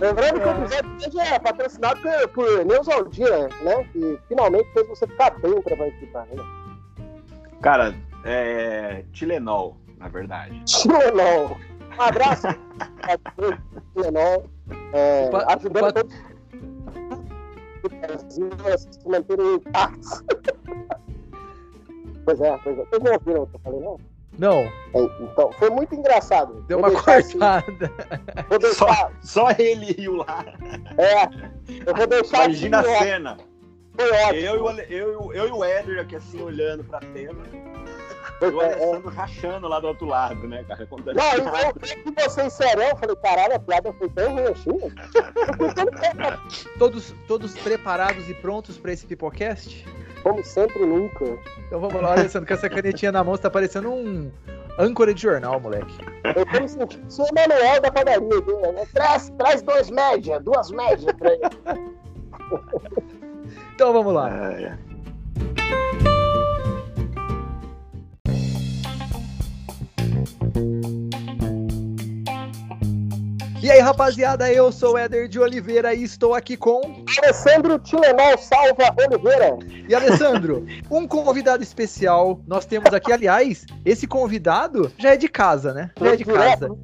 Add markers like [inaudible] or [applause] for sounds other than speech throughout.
Lembrando que o episódio de hoje é patrocinado por, por Neusaldina, né? Que finalmente fez você ficar bem pra participar, né? Cara, é. Tilenol, na verdade. Tilenol. Um abraço a [laughs] Tilenol. É, ajudando opa. todos os se manterem intactos. [laughs] Pois é, pois é. Vocês não ouviram o que eu falei, não? Não, É, Então, foi muito engraçado. deu Vou uma deixar assim, cortada. vou [laughs] deixar, Só, só ele e o lá. é, eu vou deixar Imagina a assim, ó, cena. Foi ótimo. Eu e, eu, e o- eu e o Éder aqui assim olhando pra tela. E o é, é. Alessandro rachando lá do outro lado, né, cara? Contando Não, eu, eu vi vocês serão, eu falei, caralho, a piada foi tão ruim assim. [laughs] Todos, todos preparados e prontos pra esse Pipocast? Como sempre, nunca. Então vamos lá, Alessandro, com essa canetinha na mão, você tá parecendo um âncora de jornal, moleque. Eu tô me sentindo sou o Manuel da padaria. viu? Né? Traz, traz dois médias, duas médias pra ele. Então vamos lá. É, é. E aí, rapaziada, eu sou o Éder de Oliveira e estou aqui com. Alessandro Tilenol Salva Oliveira. E Alessandro, um convidado especial. Nós temos aqui, aliás, esse convidado já é de casa, né? Já é de casa. [laughs]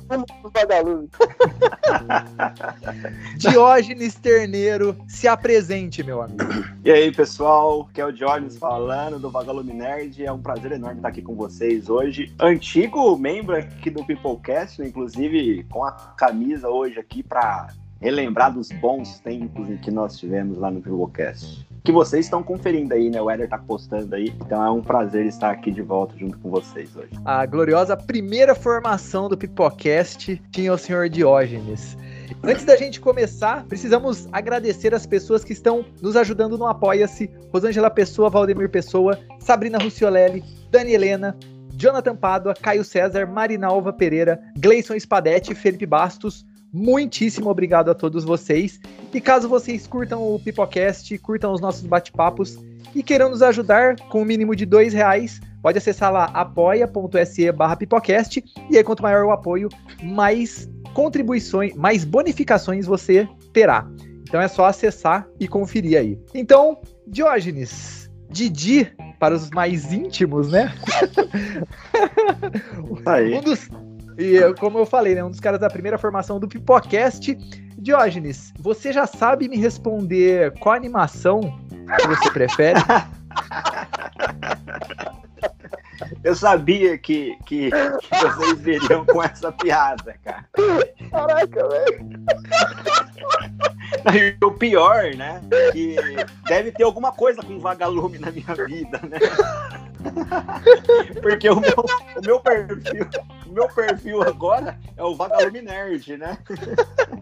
Diógenes Terneiro, se apresente, meu amigo. E aí, pessoal, que é o Jones falando do Vagalume Nerd. É um prazer enorme estar aqui com vocês hoje. Antigo membro aqui do Peoplecast, né, inclusive com a camisa hoje aqui para relembrar dos bons tempos em que nós tivemos lá no Peoplecast. Que vocês estão conferindo aí, né? O Eder tá postando aí. Então é um prazer estar aqui de volta junto com vocês hoje. A gloriosa primeira formação do Pipocast tinha o senhor Diógenes. Antes da gente começar, precisamos agradecer as pessoas que estão nos ajudando no Apoia-se. Rosângela Pessoa, Valdemir Pessoa, Sabrina Ruciolelli, Dani Helena, Jonathan Pádua, Caio César, Marinalva Pereira, Gleison Spadetti, Felipe Bastos. Muitíssimo obrigado a todos vocês. E caso vocês curtam o Pipocast, curtam os nossos bate-papos e queiram nos ajudar com o mínimo de dois reais, pode acessar lá apoia.se barra pipocast e aí quanto maior o apoio, mais contribuições, mais bonificações você terá. Então é só acessar e conferir aí. Então, Diógenes, Didi, para os mais íntimos, né? Aí. [laughs] Um dos, e eu- como eu falei, né, um dos caras da primeira formação do Pipocast. Diógenes, você já sabe me responder qual animação que você prefere? [laughs] Eu sabia que, que, que vocês viriam com essa piada, cara. Caraca, velho. E o pior, né? Que deve ter alguma coisa com vagalume na minha vida, né? [laughs] Porque o meu, o meu perfil, o meu perfil agora é o vagalume nerd, né?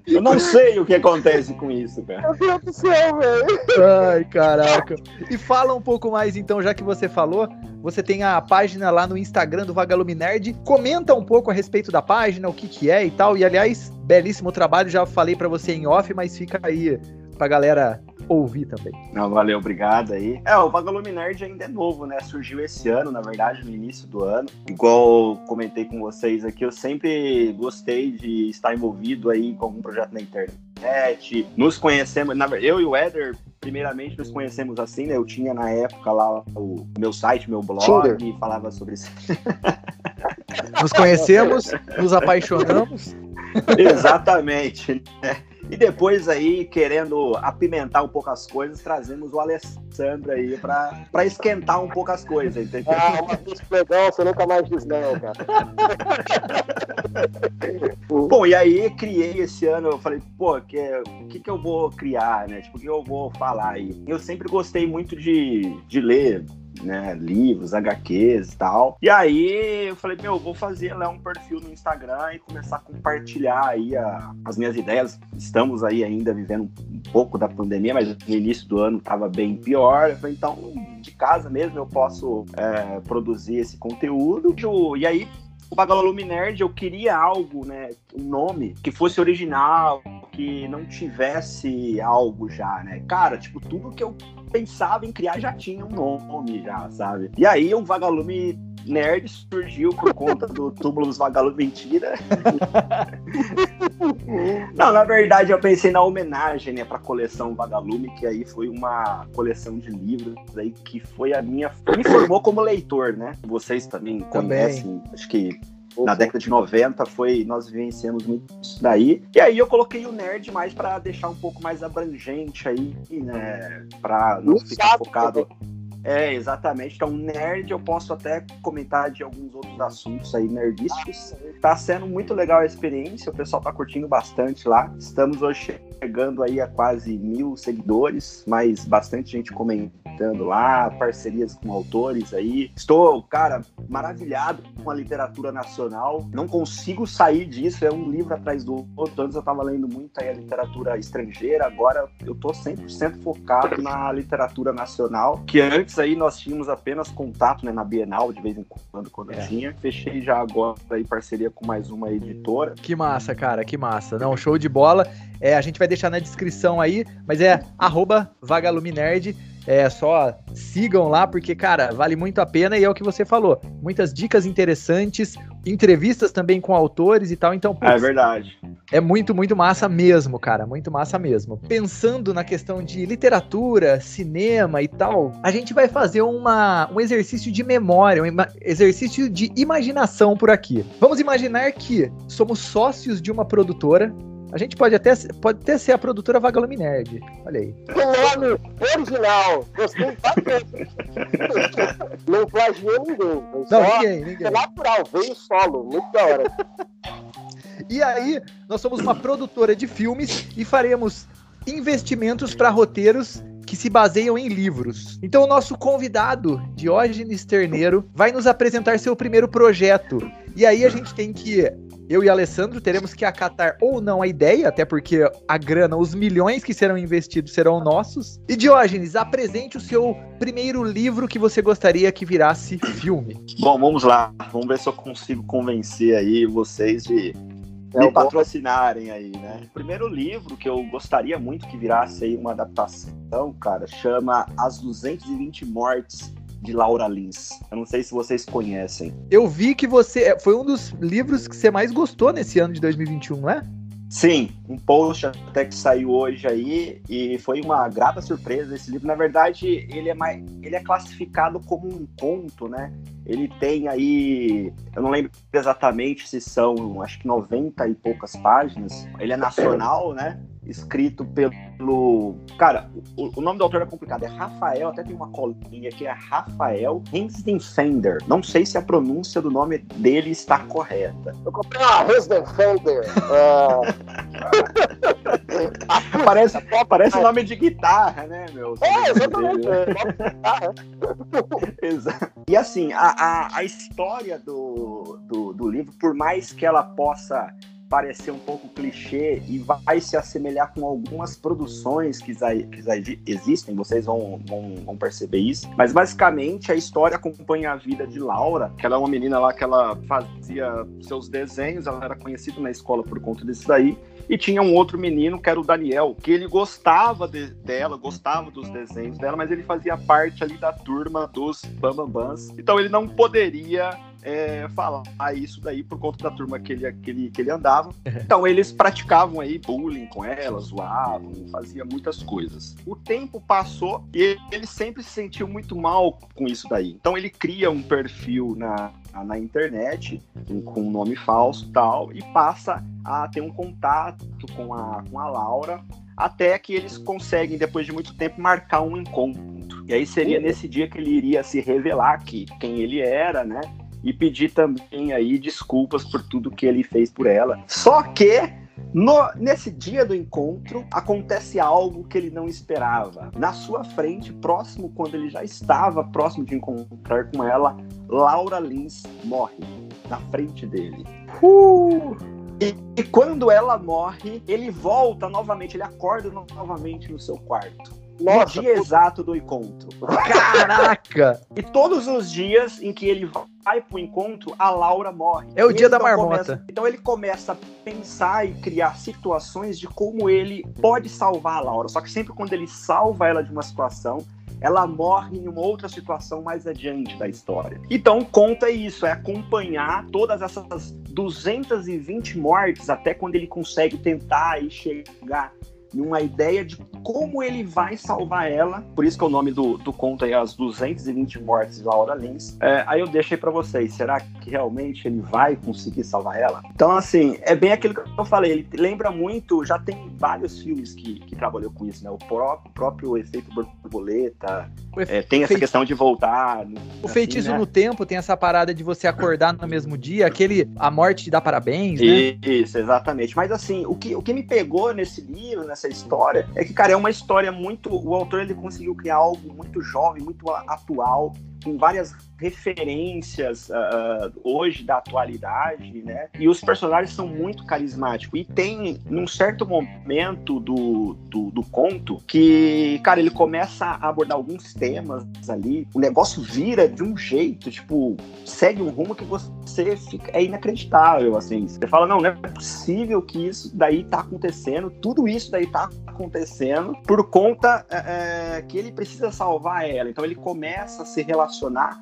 Eu não sei o que acontece com isso, cara. Meu Deus do céu, velho. Ai, caraca. E fala um pouco mais, então, já que você falou, você tem a página lá no Instagram do Vagalume Nerd. Comenta um pouco a respeito da página, o que que é e tal. E, aliás, belíssimo trabalho, já falei pra você em off, mas fica aí pra galera ouvir também. Não, valeu, obrigado aí. É, o Vagalume Nerd ainda é novo, né? Surgiu esse ano, na verdade, no início do ano. Igual comentei com vocês aqui, eu sempre gostei de estar envolvido aí com algum projeto na internet. Nos conhecemos, na verdade, eu e o Éder, primeiramente, nos conhecemos assim, né? Eu tinha na época lá o meu site, meu blog, Tinder. e falava sobre isso. Nos conhecemos, nos apaixonamos. [laughs] Exatamente, né? E depois aí, querendo apimentar um pouco as coisas, trazemos o Alessandro aí pra, pra esquentar um pouco as coisas, entendeu? Ah, uma vez legal, você nunca mais diz não, cara. [laughs] Bom, e aí criei esse ano, eu falei, pô, que, o que que eu vou criar, né? Tipo, o que eu vou falar aí? Eu sempre gostei muito de, de ler, né, livros, HQs e tal. E aí eu falei, meu, vou fazer lá um perfil no Instagram e começar a compartilhar aí a- as minhas ideias. Estamos aí ainda vivendo um pouco da pandemia, mas no início do ano tava bem pior. Eu falei, então, de casa mesmo eu posso é, produzir esse conteúdo. E aí o Vagalume Nerd, eu queria algo, né? Um nome que fosse original, que não tivesse algo já, né? Cara, tipo, tudo que eu pensava em criar já tinha um nome, já, sabe? E aí o Vagalume Nerd surgiu por conta do [laughs] túmulo dos Vagalumes Mentira. Não, na verdade eu pensei na homenagem, né, pra coleção Vagalume, que aí foi uma coleção de livros aí que foi a minha. me formou como leitor, né? Vocês também, também. conhecem, acho que na década de 90 foi nós vivenciamos muito isso daí. E aí eu coloquei o nerd mais para deixar um pouco mais abrangente aí, né, para não ficar focado é, exatamente. Então, nerd, eu posso até comentar de alguns outros assuntos aí nerdísticos. Tá sendo muito legal a experiência, o pessoal tá curtindo bastante lá. Estamos hoje chegando aí a quase mil seguidores, mas bastante gente comentando lá, parcerias com autores aí. Estou, cara, maravilhado com a literatura nacional. Não consigo sair disso, é um livro atrás do outro. Antes eu tava lendo muito aí a literatura estrangeira, agora eu tô 100% focado na literatura nacional, que antes antes aí nós tínhamos apenas contato né, na Bienal, de vez em quando, quando é. tinha. Fechei já agora aí parceria com mais uma editora. Que massa, cara, que massa. Não, show de bola. É, a gente vai deixar na descrição aí, mas é arroba vagaluminerd. É só sigam lá, porque, cara, vale muito a pena e é o que você falou. Muitas dicas interessantes, entrevistas também com autores e tal. Então, putz, é verdade. É muito, muito massa mesmo, cara. Muito massa mesmo. Pensando na questão de literatura, cinema e tal, a gente vai fazer uma, um exercício de memória, um exercício de imaginação por aqui. Vamos imaginar que somos sócios de uma produtora a gente pode até, pode até ser a produtora Vagalume Nerd. Olha aí. O nome original. Gostei bastante. Não plagiou ninguém. Não, só ninguém, ninguém. É natural, veio solo. Muito da hora. E aí, nós somos uma produtora de filmes e faremos investimentos para roteiros que se baseiam em livros. Então, o nosso convidado, Diógenes Terneiro, vai nos apresentar seu primeiro projeto. E aí, a gente tem que eu e Alessandro teremos que acatar ou não a ideia, até porque a grana, os milhões que serão investidos serão nossos. E Diógenes, apresente o seu primeiro livro que você gostaria que virasse filme. Bom, vamos lá. Vamos ver se eu consigo convencer aí vocês de é me patrocinarem aí, né? O primeiro livro que eu gostaria muito que virasse aí uma adaptação, cara, chama As 220 Mortes de Laura Lins. Eu não sei se vocês conhecem. Eu vi que você é, foi um dos livros que você mais gostou nesse ano de 2021, não é? Sim, um post até que saiu hoje aí e foi uma grata surpresa esse livro. Na verdade, ele é mais, ele é classificado como um conto, né? Ele tem aí, eu não lembro exatamente se são, acho que 90 e poucas páginas. Ele é nacional, né? Escrito pelo. Cara, o, o, nome do autor é complicado, é Rafael, até tem uma colinha que é Rafael Hensdenfender. Não sei se a pronúncia do nome dele está correta. Eu comprei uma Hensdenfender. Uh... [laughs] parece parece nome de guitarra, né, meu? É, exatamente. É, [laughs] Exato. E assim, a, a, a história do, do, do livro, por mais que ela possa parecer um pouco clichê e vai se assemelhar com algumas produções que que existem, vocês vão, vão, vão, perceber isso. Mas basicamente a história acompanha a vida de Laura, que ela é uma menina lá que ela fazia seus desenhos, ela era conhecida na escola por conta disso daí. E tinha um outro menino, que era o Daniel, que ele gostava de, dela, gostava dos desenhos dela, mas ele fazia parte ali da turma dos Bambambans. Então ele não poderia é, falar isso daí por conta da turma que ele, que ele, que ele andava. Então eles praticavam aí bullying com ela, zoavam, faziam muitas coisas. O tempo passou e ele sempre se sentiu muito mal com isso daí. Então ele cria um perfil na, na internet com um nome falso tal e passa a ter um contato com a, com a Laura até que eles conseguem depois de muito tempo marcar um encontro. E aí seria nesse dia que ele iria se revelar que quem ele era, né? E pedir também aí desculpas por tudo que ele fez por ela. Só que no, nesse dia do encontro, acontece algo que ele não esperava. Na sua frente, próximo, quando ele já estava próximo de encontrar com ela, Laura Lins morre na frente dele. Uh! E, e quando ela morre, ele volta novamente, ele acorda novamente no seu quarto. Nossa, no dia exato do encontro. Caraca! [laughs] e todos os dias em que ele vai pro encontro, a Laura morre. É o dia da então marmota. Começa, então ele começa a pensar e criar situações de como ele pode salvar a Laura. Só que sempre quando ele salva ela de uma situação, ela morre em uma outra situação mais adiante da história. Então, conta isso, é acompanhar todas essas 220 mortes até quando ele consegue tentar e chegar e uma ideia de como ele vai salvar ela. Por isso que é o nome do, do conto é As 220 Mortes de Laura Lins. É, aí eu deixei para vocês. Será que realmente ele vai conseguir salvar ela? Então, assim, é bem aquilo que eu falei. Ele lembra muito, já tem vários filmes que, que trabalhou com isso, né? O próprio, Efeito Borboleta. É, tem essa questão de voltar. O assim, feitiço né? no tempo tem essa parada de você acordar no mesmo dia, aquele A Morte te dá parabéns, né? Isso, exatamente. Mas assim, o que, o que me pegou nesse livro, nessa essa história é que, cara, é uma história muito. O autor ele conseguiu criar algo muito jovem, muito atual, com várias referências uh, hoje da atualidade, né? E os personagens são muito carismáticos. E tem, num certo momento do, do, do, conto, que, cara, ele começa a abordar alguns temas ali, o negócio vira de um jeito, tipo, segue um rumo que você fica, é inacreditável, assim. Você fala, não, não é possível que isso daí tá acontecendo, tudo isso daí tá acontecendo por conta é que ele precisa salvar ela. Então ele começa a se relacionar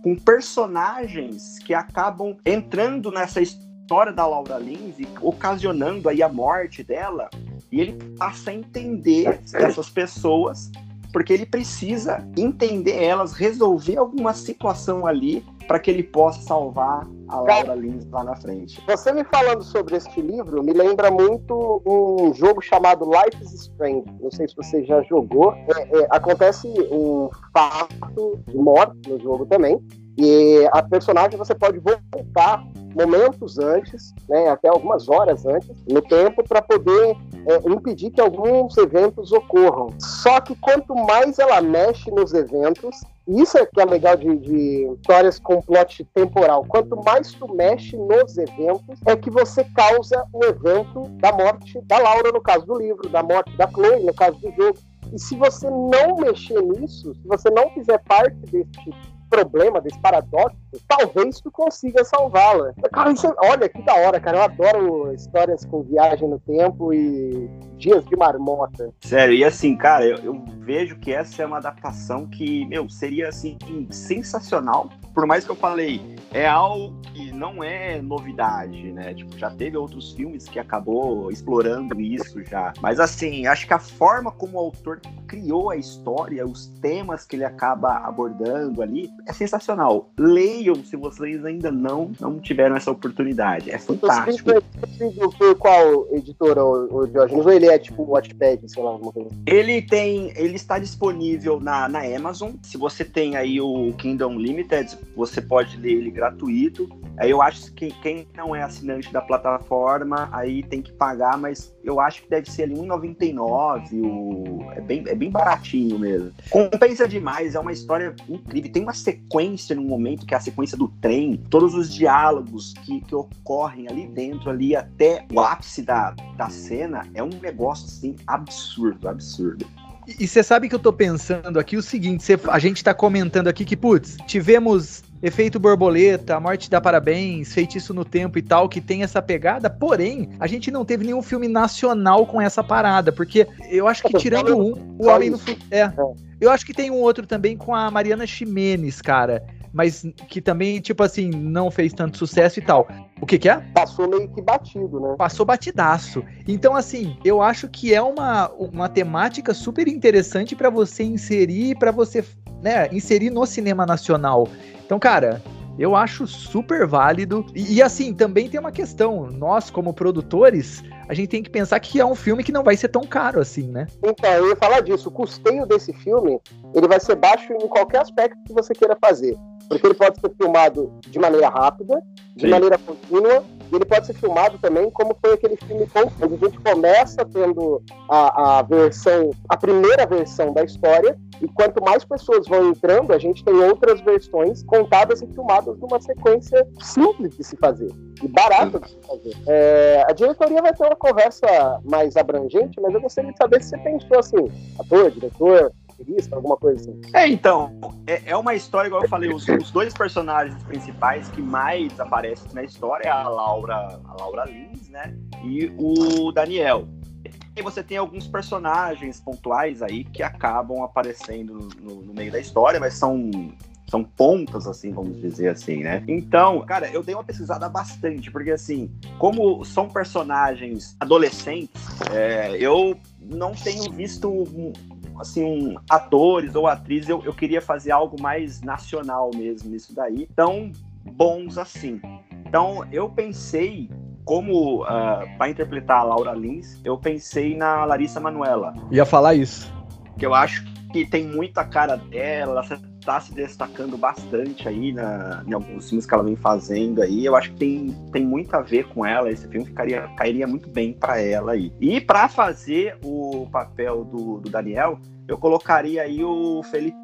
com personagens que acabam entrando nessa história da Laura Lindsay, ocasionando aí a morte dela, e ele passa a entender essas pessoas, porque ele precisa entender elas, resolver alguma situação ali para que ele possa salvar a Laura Lins lá na frente. Você me falando sobre este livro me lembra muito um jogo chamado Life is Strange. Não sei se você já jogou. É, é, acontece um fato de morte no jogo também. E a personagem você pode voltar momentos antes, né, até algumas horas antes, no tempo, para poder é, impedir que alguns eventos ocorram. Só que quanto mais ela mexe nos eventos, isso é que é legal de, de, histórias com plot temporal. Quanto mais tu mexe nos eventos, é que você causa o evento da morte da Laura, no caso do livro, da morte da Chloe, no caso do jogo. E se você não mexer nisso, se você não fizer parte desse problema, desse paradoxo, talvez tu consiga salvá-la. É, olha que da hora, cara. Eu adoro histórias com viagem no tempo e dias de marmota. Sério, e assim, cara, eu, eu vejo que essa é uma adaptação que, meu, seria assim, sensacional. Por mais que eu falei, é algo que não é novidade, né? Tipo, já teve outros filmes que acabou explorando isso já. Mas assim, acho que a forma como o autor criou a história, os temas que ele acaba abordando ali, é sensacional. Leiam se vocês ainda não, não tiveram essa oportunidade. É fantástico. Por qual editora, o, Diógenes? Ou ele é tipo Watchpad, sei lá, alguma coisa? Ele tem. Ele está disponível na, na Amazon. Se você tem aí o Kingdom Limited, você pode ler ele gratuito. Aí eu acho que quem não é assinante da plataforma, aí tem que pagar, mas eu acho que deve ser ali R$1,99. O... É, bem, é bem baratinho mesmo. Compensa demais, é uma história incrível. Tem uma sequência no momento, que é a sequência do trem, todos os diálogos que, que ocorrem ali dentro, ali até o ápice da, da cena, é um negócio assim absurdo, absurdo. E você sabe que eu tô pensando aqui o seguinte: cê, a gente tá comentando aqui que, putz, tivemos Efeito Borboleta, A Morte dá Parabéns, Feitiço no Tempo e tal, que tem essa pegada, porém, a gente não teve nenhum filme nacional com essa parada, porque eu acho que tirando um, o Homem no Futuro. É. Eu acho que tem um outro também com a Mariana Ximenes, cara mas que também, tipo assim, não fez tanto sucesso e tal. O que que é? Passou meio que batido, né? Passou batidaço. Então, assim, eu acho que é uma, uma temática super interessante para você inserir, para você, né, inserir no cinema nacional. Então, cara, eu acho super válido. E, e, assim, também tem uma questão. Nós, como produtores, a gente tem que pensar que é um filme que não vai ser tão caro assim, né? Então, eu ia falar disso. O custeio desse filme, ele vai ser baixo em qualquer aspecto que você queira fazer. Porque ele pode ser filmado de maneira rápida, de Sim. maneira contínua, e ele pode ser filmado também como foi aquele filme onde a gente começa tendo a, a versão, a primeira versão da história, e quanto mais pessoas vão entrando, a gente tem outras versões contadas e filmadas numa sequência simples de se fazer e barata de se fazer. É, a diretoria vai ter uma conversa mais abrangente, mas eu gostaria de saber se você pensou assim, ator, diretor, roteirista, alguma coisa assim. É, então, é, é uma história, igual eu falei, os, os, dois personagens principais que mais aparecem na história é a Laura, a Laura Lins, né? E o Daniel. você tem alguns personagens pontuais aí que acabam aparecendo no, no meio da história, mas são são pontas, assim, vamos dizer assim, né? Então, cara, eu dei uma pesquisada bastante, porque assim, como são personagens adolescentes, é, eu não tenho visto assim, um, atores ou atrizes, eu, eu queria fazer algo mais nacional mesmo nisso daí, tão bons assim. Então, eu pensei como uh, ah, para interpretar a Laura Lins, eu pensei na Larissa Manuela. Ia falar isso. Que eu acho que tem muita cara dela, ela está se destacando bastante aí na, em alguns filmes que ela vem fazendo aí. Eu acho que tem, tem muito a ver com ela. Esse filme ficaria, cairia muito bem para ela aí. E para fazer o papel do, do Daniel, eu colocaria aí o Felipe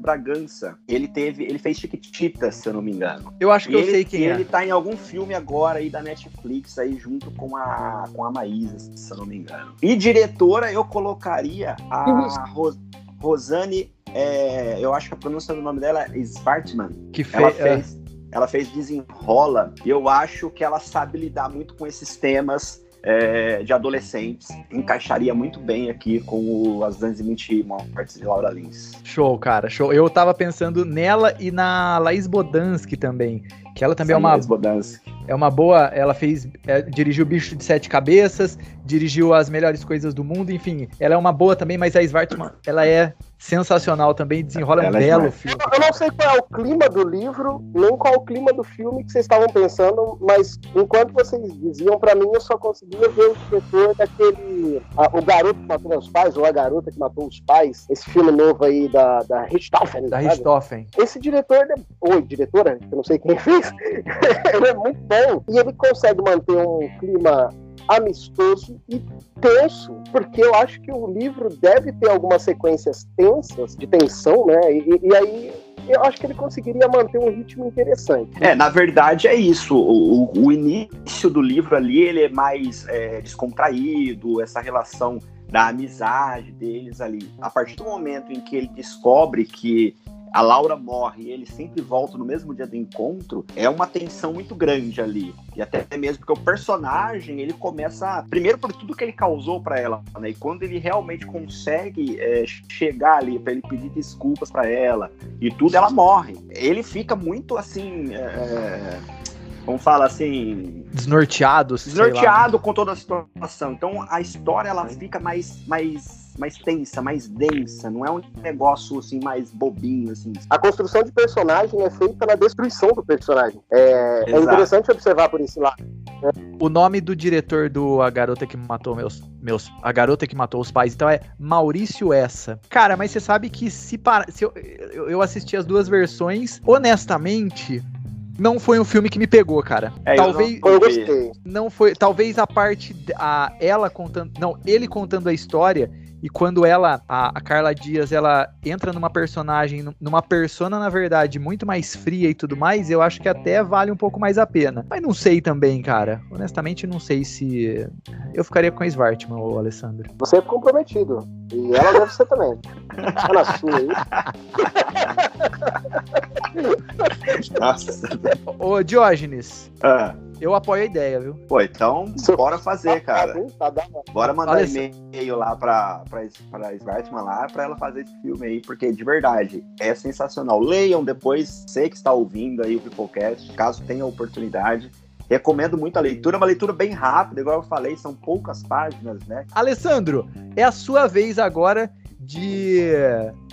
Bragança. Ele teve, ele fez Chiquititas, se eu não me engano. Eu acho que e eu ele, sei quem e é. Ele tá em algum filme agora aí da Netflix aí junto com a com a Maísa, se eu não me engano. E diretora eu colocaria a Ros, Rosane, é, eu acho que a pronúncia do nome dela é Svartman. Que fe... ela fez, ela fez Desenrola. E eu acho que ela sabe lidar muito com esses temas é, de adolescentes. Encaixaria muito bem aqui com o As 220 Mortes de Laura Lins. Show, cara, show. Eu tava pensando nela e na Laís Bodansky também. Que ela também Sim, é uma. É uma boa. Ela fez. É, dirigiu Bicho de Sete Cabeças, dirigiu As Melhores Coisas do Mundo, enfim. Ela é uma boa também, mas a Svartman, ela é sensacional também, desenrola ela um é belo demais. filme. Eu não sei qual é o clima do livro, nem qual é o clima do filme que vocês estavam pensando, mas enquanto vocês diziam, para mim eu só conseguia ver o diretor daquele. A, o garoto que matou os pais, ou a garota que matou os pais, esse filme novo aí da, da Richthofen. Da Richthofen. Esse diretor, ou diretora, eu não sei quem fez, ele é muito bom. E ele consegue manter um clima amistoso e tenso, porque eu acho que o livro deve ter algumas sequências tensas, de tensão, né? E, e aí eu acho que ele conseguiria manter um ritmo interessante. É, na verdade é isso. O, o início do livro ali ele é mais é, descontraído, essa relação da amizade deles ali. A partir do momento em que ele descobre que a Laura morre e ele sempre volta no mesmo dia do encontro, é uma tensão muito grande ali. E até mesmo porque o personagem, ele começa, primeiro por tudo que ele causou para ela, né? E quando ele realmente consegue é, chegar ali para ele pedir desculpas para ela e tudo, ela morre. Ele fica muito assim. É, como fala assim. Desnorteado. Desnorteado com toda a situação. Então a história ela fica mais, mais mais tensa, mais densa, não é um negócio assim mais bobinho assim. A construção de personagem é feita na destruição do personagem. É, é interessante observar por esse lado. Né? O nome do diretor do A Garota que Matou Meus, meus A Garota que Matou os Pais, então é Maurício Essa. Cara, mas você sabe que se, para, se eu, eu assisti as duas versões, honestamente, não foi um filme que me pegou, cara. É, talvez eu não, eu não foi, talvez a parte a ela contando, não, ele contando a história e quando ela, a, a, Carla Dias, ela entra numa personagem, numa persona, na verdade, muito mais fria e tudo mais, eu acho que até vale um pouco mais a pena. Mas não sei também, cara. Honestamente, não sei se. Eu ficaria com a Svartman, ô Alessandro. Você é comprometido. E ela deve ser também. Na sua aí. [laughs] Nossa. Ô, Diógenes. Ah. Eu apoio a ideia, viu? Pô, então bora fazer, cara. Bora mandar e-mail lá pra, pra, pra Svartman lá pra ela fazer esse filme aí, porque de verdade é sensacional. Leiam depois, sei que está ouvindo aí o Peoplecast, caso tenha oportunidade. Recomendo muito a leitura, uma leitura bem rápida, igual eu falei, são poucas páginas, né? Alessandro, é a sua vez agora de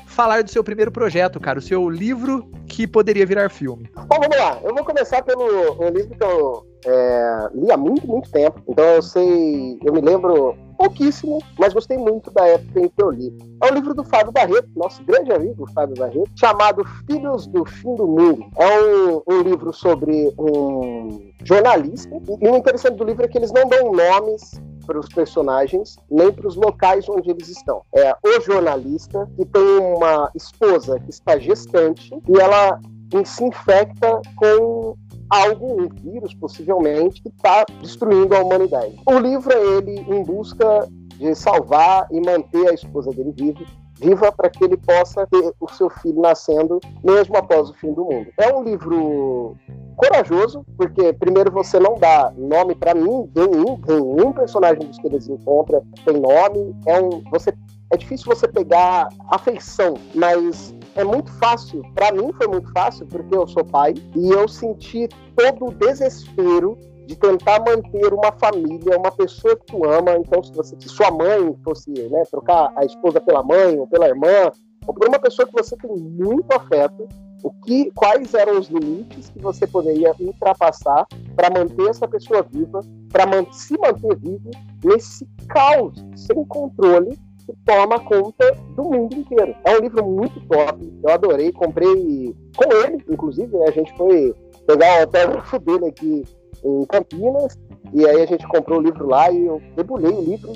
falar do seu primeiro projeto, cara, o seu livro que poderia virar filme. Bom, vamos lá. Eu vou começar pelo livro que eu é, li há muito, muito tempo. Então eu sei, eu me lembro pouquíssimo, mas gostei muito da época em que eu li. É o livro do Fábio Barreto, nosso grande amigo Fábio Barreto, chamado Filhos do Fim do Mundo. É um, um livro sobre um jornalista, e o interessante do livro é que eles não dão nomes para os personagens, nem para os locais onde eles estão. É o jornalista que tem uma esposa que está gestante e ela se infecta com algo, um vírus possivelmente, que está destruindo a humanidade. O livro é ele em busca de salvar e manter a esposa dele viva viva para que ele possa ter o seu filho nascendo mesmo após o fim do mundo. É um livro corajoso, porque primeiro você não dá nome para ninguém, nenhum personagem dos que eles encontram tem nome, é um você é difícil você pegar afeição, mas é muito fácil. Para mim foi muito fácil porque eu sou pai e eu senti todo o desespero de tentar manter uma família, uma pessoa que tu ama. Então, se, você, se sua mãe fosse né, trocar a esposa pela mãe ou pela irmã, ou por uma pessoa que você tem muito afeto, o que, quais eram os limites que você poderia ultrapassar para manter essa pessoa viva, para man se manter vivo nesse caos sem controle que toma conta do mundo inteiro. É um livro muito top, eu adorei, comprei com ele, inclusive, a gente foi pegar o autógrafo dele aqui em Campinas, e aí a gente comprou o livro lá e eu debulhei o livro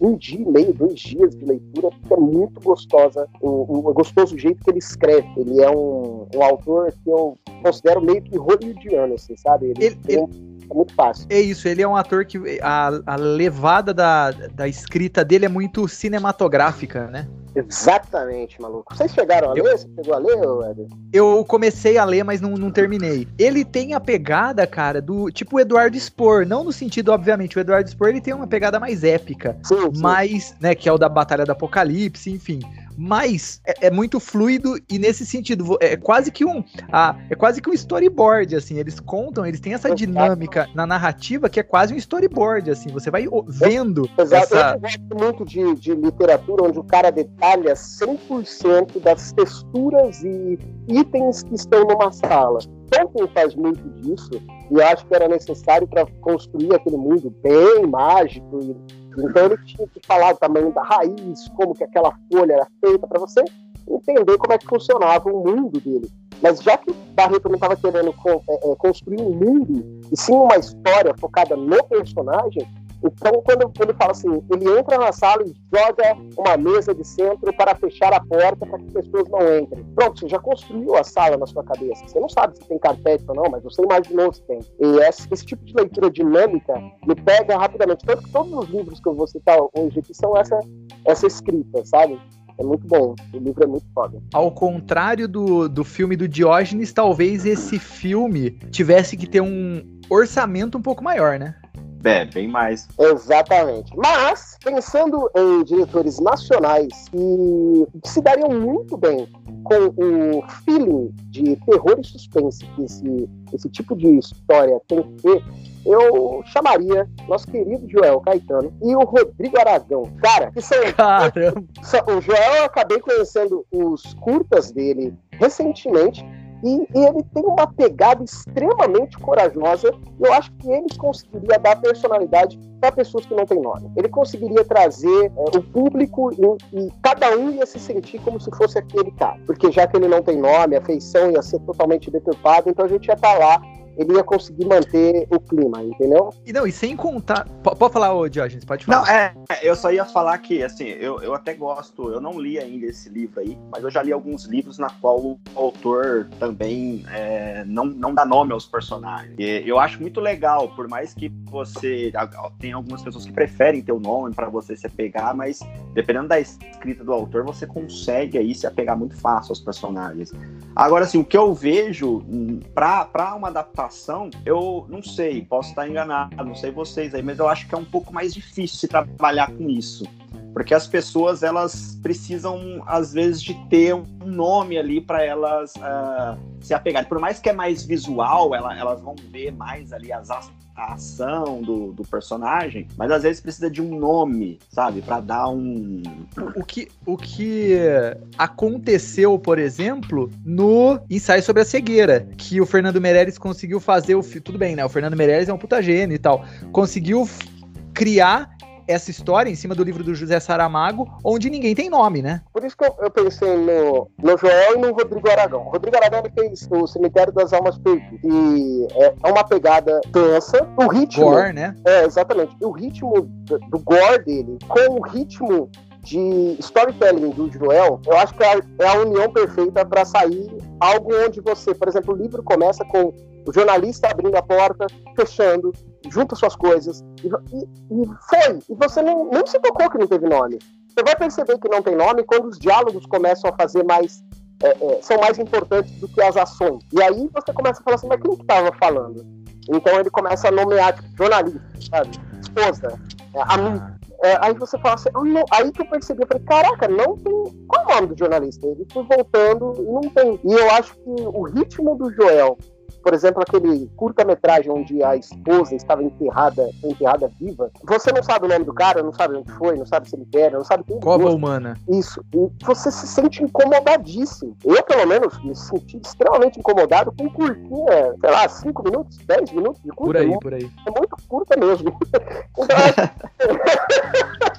um dia e meio, dois dias de leitura, porque é muito gostosa, o, o gostoso jeito que ele escreve. Ele é um, um autor que eu considero meio que hollywoodiano, assim, sabe? Ele, ele, ele... É muito fácil. É isso, ele é um ator que a, a levada da, da escrita dele é muito cinematográfica, né? Exatamente, maluco. Vocês chegaram a ler? Você chegou a ler, Eder? Eu comecei a ler, mas não, não terminei. Ele tem a pegada, cara, do tipo o Eduardo Spor. Não no sentido, obviamente, o Eduardo Spor ele tem uma pegada mais épica. Sim, sim. Mas, né, que é o da Batalha do Apocalipse, enfim mas é, é, muito fluido e nesse sentido é quase que um ah, é quase que um storyboard assim. Eles contam eles têm essa dinâmica na narrativa que é quase um storyboard assim. Você vai vendo Exato. Essa... eu gosto muito de, de literatura onde o cara detalha 100% das texturas e itens que estão numa sala. Tolkien faz muito disso e eu acho que era necessário para construir aquele mundo bem mágico e então ele tinha que falar o tamanho da raiz, como que aquela folha era feita, para você entender como é que funcionava o mundo dele. Mas já que Barreto não estava querendo é, é, construir um mundo, e sim uma história focada no personagem, então, quando ele fala assim, ele entra na sala e joga uma mesa de centro para fechar a porta para que pessoas não entrem. Pronto, você já construiu a sala na sua cabeça. Você não sabe se tem carpete ou não, mas você imaginou se tem. E esse, esse tipo de leitura dinâmica me pega rapidamente. Tanto que todos os livros que eu vou citar hoje aqui são essa, essa escrita, sabe? É muito bom. O livro é muito foda. Ao contrário do, do filme do Diógenes, talvez esse filme tivesse que ter um orçamento um pouco maior, né? É, bem mais. Exatamente. Mas, pensando em diretores nacionais que, se dariam muito bem com o feeling de terror e suspense que esse, esse tipo de história tem que ter, eu chamaria nosso querido Joel Caetano e o Rodrigo Aragão. Cara, que são. [laughs] Caramba. O Joel, eu acabei conhecendo os curtas dele recentemente e, e, ele tem uma pegada extremamente corajosa. Eu acho que ele conseguiria dar personalidade para pessoas que não têm nome. Ele conseguiria trazer é, o público e, e, cada um ia se sentir como se fosse aquele cara. Porque já que ele não tem nome, a feição ia ser totalmente deturpada, então a gente ia estar tá lá ele ia conseguir manter o clima, entendeu? E não, e sem contar. Pode falar, ô Diógenes, pode falar. Não, é, eu só ia falar que, assim, eu, eu até gosto, eu não li ainda esse livro aí, mas eu já li alguns livros na qual o autor também é, não, não dá nome aos personagens. E eu acho muito legal, por mais que você. Tem algumas pessoas que preferem ter o nome para você se apegar, mas dependendo da escrita do autor, você consegue aí se apegar muito fácil aos personagens. Agora, assim, o que eu vejo hum, para uma adaptação eu não sei, posso estar enganado, não sei vocês aí, mas eu acho que é um pouco mais difícil se trabalhar com isso. Porque as pessoas, elas precisam, às vezes, de ter um nome ali para elas uh, se apegarem. Por mais que é mais visual, ela, elas vão ver mais ali as, a ação do, do personagem, mas às vezes precisa de um nome, sabe? para dar um. O que, o que aconteceu, por exemplo, no ensaio sobre a cegueira, que o Fernando Meirelles conseguiu fazer o. Tudo bem, né? O Fernando Meirelles é um puta gênio e tal. Conseguiu criar essa história em cima do livro do José Saramago, onde ninguém tem nome, né? Por isso que eu, eu pensei no, no Joel e no Rodrigo Aragão. O Rodrigo Aragão ele fez o Cemitério das Almas Perdidas. E é, é uma pegada tensa. O ritmo. Gore, né? É, exatamente. O ritmo do, do gore dele com o ritmo de storytelling do Joel, eu acho que é a, é a união perfeita para sair algo onde você, por exemplo, o livro começa com o jornalista abrindo a porta, fechando, junta suas coisas, e, e, e foi. E você nem, nem se tocou que não teve nome. Você vai perceber que não tem nome quando os diálogos começam a fazer mais. É, é, são mais importantes do que as ações. E aí você começa a falar assim, mas quem que tava falando? Então ele começa a nomear tipo, jornalista, sabe? Esposa, é, amigo. É, aí você fala assim, não, aí que eu percebi, eu falei, caraca, não tem. Qual é o nome do jornalista? Ele foi voltando e não tem. E eu acho que o ritmo do Joel por exemplo, aquele curta-metragem onde a esposa estava enterrada, enterrada viva. Você não sabe o nome do cara, não sabe onde foi, não sabe se ele quer, não sabe quem Cova humana. Isso. E você se sente incomodadíssimo. Eu, pelo menos, me senti extremamente incomodado com curtinha, sei lá, 5 minutos, 10 minutos de curta. Por aí, por aí. É muito curta mesmo. [laughs] então, acho,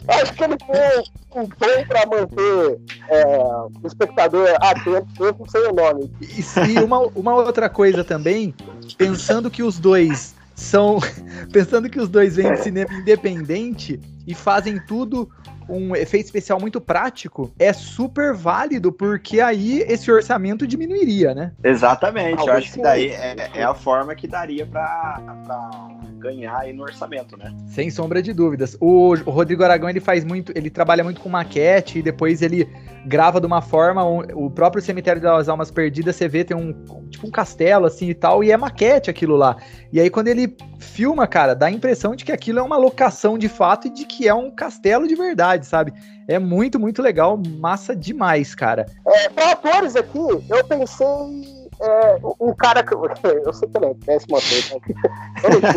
[laughs] acho que ele tem um tom para manter é, o espectador atento, mesmo sem o nome. E, e uma, uma outra coisa também também, pensando que os dois são. [laughs] pensando que os dois vêm de cinema independente e fazem tudo um efeito especial muito prático, é super válido, porque aí esse orçamento diminuiria, né? Exatamente, eu acho que daí é, é a forma que daria para ganhar aí no orçamento, né? Sem sombra de dúvidas. O, o, Rodrigo Aragão, ele faz muito, ele trabalha muito com maquete e depois ele grava de uma forma, um, o próprio Cemitério das Almas Perdidas, você vê, tem um, tipo um castelo assim e tal, e é maquete aquilo lá. E aí quando ele filma, cara, dá a impressão de que aquilo é uma locação de fato e de que é um castelo de verdade, sabe? É muito, muito legal, massa demais, cara. É, para atores aqui, eu pensei é, um cara que. Eu sei que ele é péssimo ator,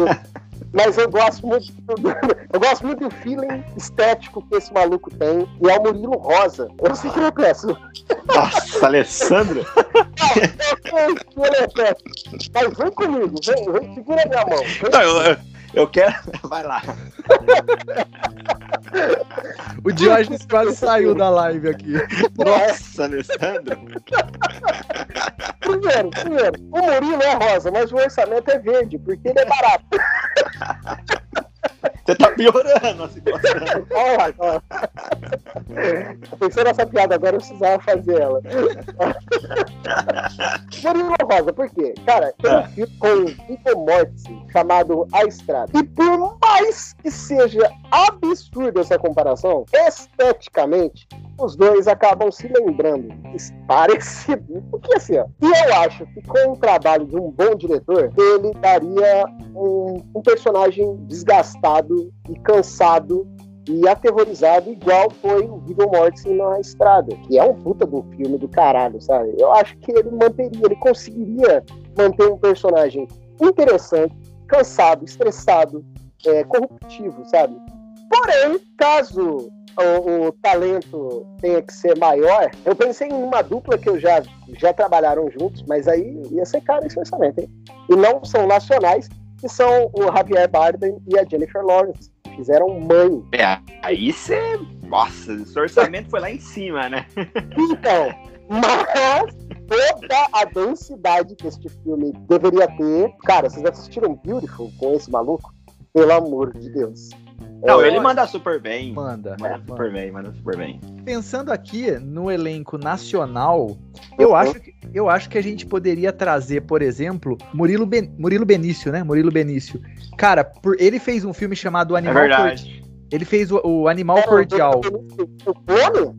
né? [laughs] mas eu gosto muito do, eu gosto muito do feeling estético que esse maluco tem e é o Murilo Rosa eu sei que ele é péssimo nossa, Alessandro [laughs] eu sei que ele é péssimo mas vem comigo, vem, vem segura minha mão vem. Não, eu, eu quero. [laughs] Vai lá. o Diógenes quase saiu da live aqui. Nossa, Alessandro. Primeiro, primeiro, o Murilo é rosa, mas o orçamento é verde, porque ele é barato. Você tá piorando a situação. Olha, olha. Pensei nessa piada agora, eu precisava fazer ela. [laughs] Murilo Rosa, por quê? Cara, tem um é. filme com Vitor Mortis chamado A Estrada. E por mais que seja absurda essa comparação, esteticamente, os dois acabam se lembrando parecido. Porque assim, ó, e eu acho que com o trabalho de um bom diretor, ele daria um, um personagem desgastado e cansado e aterrorizado, igual foi o Viggo Mortensen na Estrada, que é um puta do filme do caralho, sabe? Eu acho que ele manteria, ele conseguiria manter um personagem interessante, cansado, estressado, é, corruptivo, sabe? Porém, caso o, o, talento tenha que ser maior, eu pensei em uma dupla que eu já, já trabalharam juntos, mas aí ia ser caro esse orçamento, hein? E não são nacionais, que são o Javier Bardem e a Jennifer Lawrence. Fizeram mãe. É, aí você. Nossa, esse orçamento foi lá em cima, né? Então, mas toda a densidade que este filme deveria ter. Cara, vocês assistiram Beautiful com esse maluco? Pelo amor de Deus. Não, ele manda super bem. Manda. Manda é, super manda. bem, manda super bem. Pensando aqui no elenco nacional, eu uhum. acho, que, eu acho que a gente poderia trazer, por exemplo, Murilo, ben, Murilo Benício, né? Murilo Benício. Cara, por, ele fez um filme chamado Animal É verdade. Cordial. Ele fez o, o Animal é, Cordial. O clone?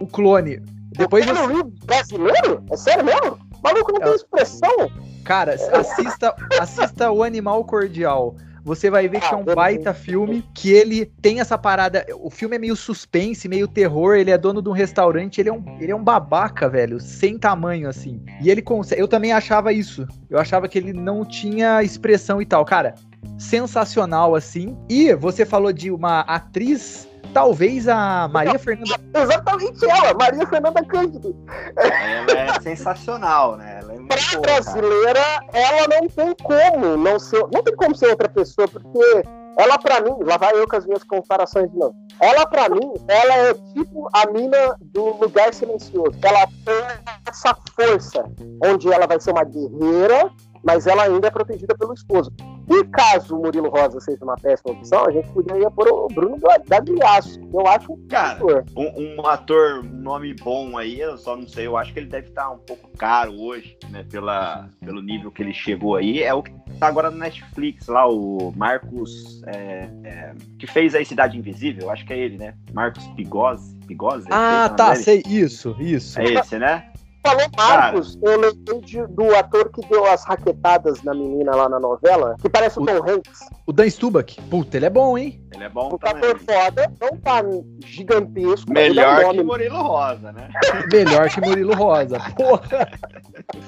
O clone. Depois o você... brasileiro? É sério mesmo? O maluco não é. tem expressão. Cara, assista, assista o Animal Cordial você vai ver que é um baita filme, que ele tem essa parada. O filme é meio suspense, meio terror. Ele é dono de um restaurante, ele é um, ele é um babaca, velho, sem tamanho, assim. E ele consegue. Eu também achava isso. Eu achava que ele não tinha expressão e tal. Cara, sensacional, assim. E você falou de uma atriz talvez a Maria Fernanda. Exatamente ela, Maria Fernanda Cândido. Ela é sensacional, né? Ela é pra boa, brasileira, cara. ela não tem como não ser. Não tem como ser outra pessoa, porque ela, pra mim, lá vai eu com as minhas comparações de novo. Ela, pra mim, ela é tipo a mina do Lugar Silencioso. Ela tem essa força, onde ela vai ser uma guerreira, mas ela ainda é protegida pelo esposo. E caso o Murilo Rosa seja uma péssima opção, a gente poderia pôr o Bruno Gagliasso, que eu acho um Cara, ator. Um, um ator, um nome bom aí, eu só não sei, eu acho que ele deve estar um pouco caro hoje, né, pela, pelo nível que ele chegou aí. É o que tá agora no Netflix, lá, o Marcos, é, é, que fez a Cidade Invisível, acho que é ele, né? Marcos Pigose. Pigose ah, tá, sei, isso, isso. É esse, né? Falou Marcos, Cara, eu lembrei de, do ator que deu as raquetadas na menina lá na novela, que parece o, o Tom Hanks. O Dan Stubach. Puta, ele é bom, hein? Ele é bom o também. ator foda, não tá gigantesco. Melhor que Murilo Rosa, né? [laughs] melhor que Murilo Rosa, porra.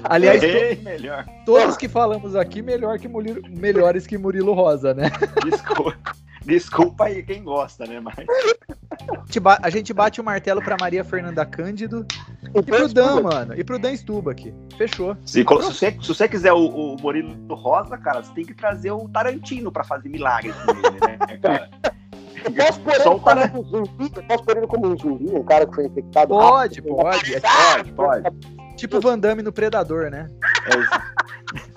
Aliás, Bem to melhor. todos que falamos aqui, melhor que Murilo, melhores que Murilo Rosa, né? Desculpa. Desculpa aí quem gosta, né? Mas. A gente bate o martelo pra Maria Fernanda Cândido e pro Dan, mano. E pro Dan aqui. Fechou. Se, se, você, se você quiser o, o Murilo Rosa, cara, você tem que trazer o Tarantino pra fazer milagres com ele, né, cara? [laughs] Eu posso pôr ele como um zumbi? Eu posso pôr ele como um zumbi, um cara que foi infectado? Pode, rápido, pode. Pode, pode. Tipo Van Damme no Predador, né? É isso.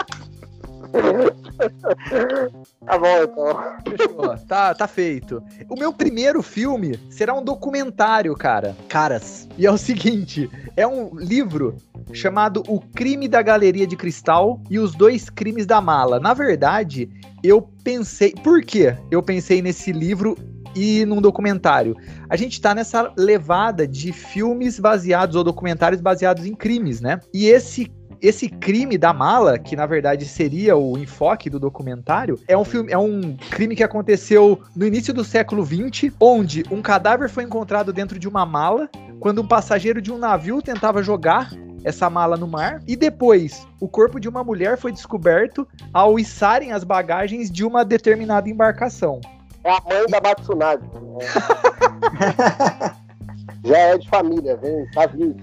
[laughs] tá bom, então. Tá, tá feito. O meu primeiro filme será um documentário, cara. Caras. E é o seguinte: é um livro chamado O Crime da Galeria de Cristal e os Dois Crimes da Mala. Na verdade, eu pensei. Por quê? Eu pensei nesse livro e num documentário. A gente tá nessa levada de filmes baseados ou documentários baseados em crimes, né? E esse esse crime da mala, que na verdade seria o enfoque do documentário, é um filme, é um crime que aconteceu no início do século XX, onde um cadáver foi encontrado dentro de uma mala quando um passageiro de um navio tentava jogar essa mala no mar. E depois, o corpo de uma mulher foi descoberto ao içarem as bagagens de uma determinada embarcação. É a mãe da Matsunade. [laughs] Já é de família, vem, tá vivo,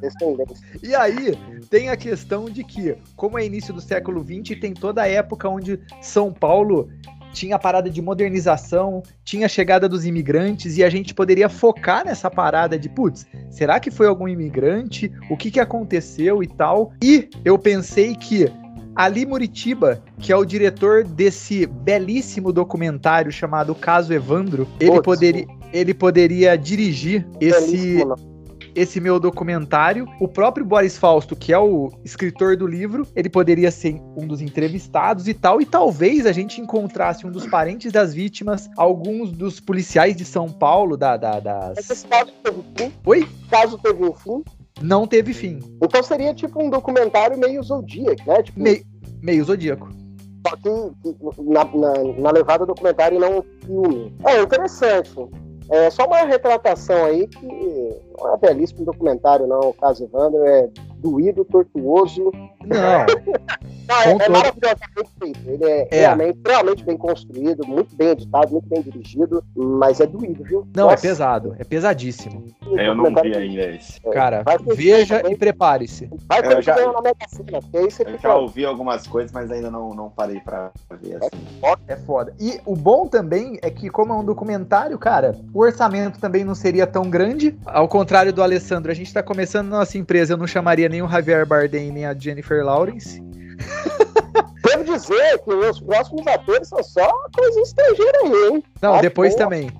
descendência. E aí, tem a questão de que, como é início do século XX, tem toda a época onde São Paulo tinha a parada de modernização, tinha a chegada dos imigrantes e a gente poderia focar nessa parada de, putz, será que foi algum imigrante? O que, que aconteceu e tal? E eu pensei que Ali Muritiba, que é o diretor desse belíssimo documentário chamado Caso Evandro, ele, poderia, ele poderia dirigir esse esse meu documentário. O próprio Boris Fausto, que é o escritor do livro, ele poderia ser um dos entrevistados e tal. E talvez a gente encontrasse um dos parentes das vítimas, alguns dos policiais de São Paulo, da, da das. Esse caso teve fim? Oi? Caso teve um fim? Não teve fim. Então seria tipo um documentário meio Zodíaco, né? Tipo... Me... Meio Zodíaco. Só que na, na, na levada documentário e não filme. É interessante. É só uma retratação aí que não é belíssimo documentário, não. O caso Evandro é doído, tortuoso. Não. não é, é maravilhosamente feito. Ele é, é, Realmente, realmente bem construído, muito bem editado, muito bem dirigido, mas é doído, viu? Não, é Nossa. é pesado, é pesadíssimo. É, eu não vi ainda esse. É, Cara, veja e prepare-se. Vai ter já, na Mega Sena, porque aí você eu já ouvi algumas coisas, mas ainda não, não parei pra ver assim. É foda. E o bom também é que, como é um documentário, cara, o orçamento também não seria tão grande. Ao contrário do Alessandro, a gente tá começando nossa empresa, eu não chamaria nem o Javier Bardem nem a Jennifer Lawrence. Devo dizer que os próximos atores são só coisa estrangeira aí, hein? Não, depois bom. também.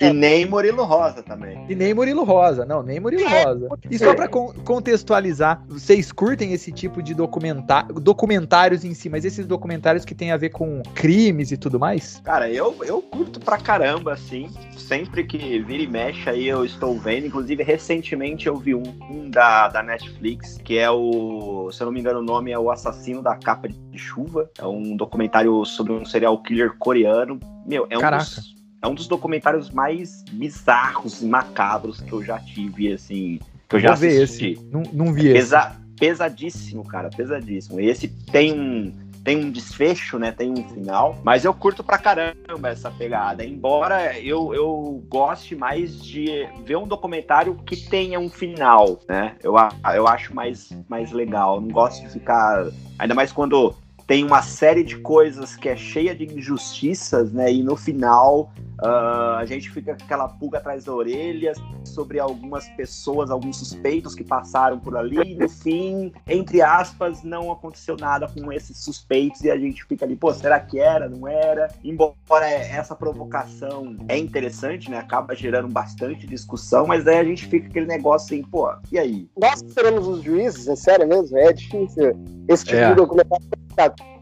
E nem Murilo Rosa também. E nem Murilo Rosa, não, nem Murilo é, Rosa. E só pra con contextualizar, vocês curtem esse tipo de documentar documentários em si, mas esses documentários que tem a ver com crimes e tudo mais? Cara, eu, eu curto pra caramba, assim. Sempre que vira e mexe aí eu estou vendo. Inclusive, recentemente eu vi um, um da, da Netflix, que é o, se eu não me engano, o nome é O Assassino da Capa de Chuva. É um documentário sobre um serial killer coreano. Meu, é um Caraca. dos é um dos documentários mais bizarros e macabros que eu já tive, assim, que eu já Vou assisti. Esse. Não, não vi Pesa esse. Pesadíssimo, cara, pesadíssimo. Esse tem um, tem um desfecho, né? Tem um final. Mas eu curto pra caramba essa pegada. Embora eu, eu goste mais de ver um documentário que tenha um final, né? Eu, eu acho mais, mais legal. Não gosto de ficar. Ainda mais quando tem uma série de coisas que é cheia de injustiças, né? E no final Uh, a gente fica com aquela pulga atrás da orelha sobre algumas pessoas, alguns suspeitos que passaram por ali. No fim, entre aspas, não aconteceu nada com esses suspeitos e a gente fica ali, pô, será que era? Não era? Embora essa provocação é interessante, né? Acaba gerando bastante discussão, mas daí a gente fica aquele negócio assim, pô, e aí? Nós seremos os juízes, é sério mesmo? É difícil esse tipo é. de documentário.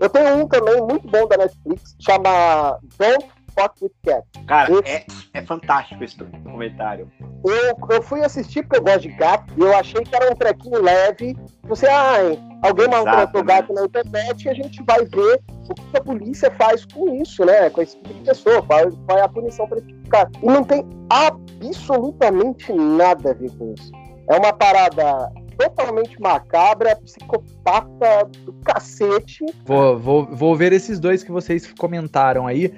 Eu tenho um também muito bom da Netflix, chama Don't Fuck with Cats. Cara, é, é fantástico esse documentário. Eu, eu fui assistir porque eu gosto de gato e eu achei que era um trequinho leve. Você, ah, alguém maltratou o né? gato na internet e a gente vai ver o que a polícia faz com isso, né? Com esse tipo de pessoa, qual, qual é a punição para esse cara. E não tem absolutamente nada a ver com isso. É uma parada totalmente macabra, psicopata do cacete. Vou, vou, vou ver esses dois que vocês comentaram aí.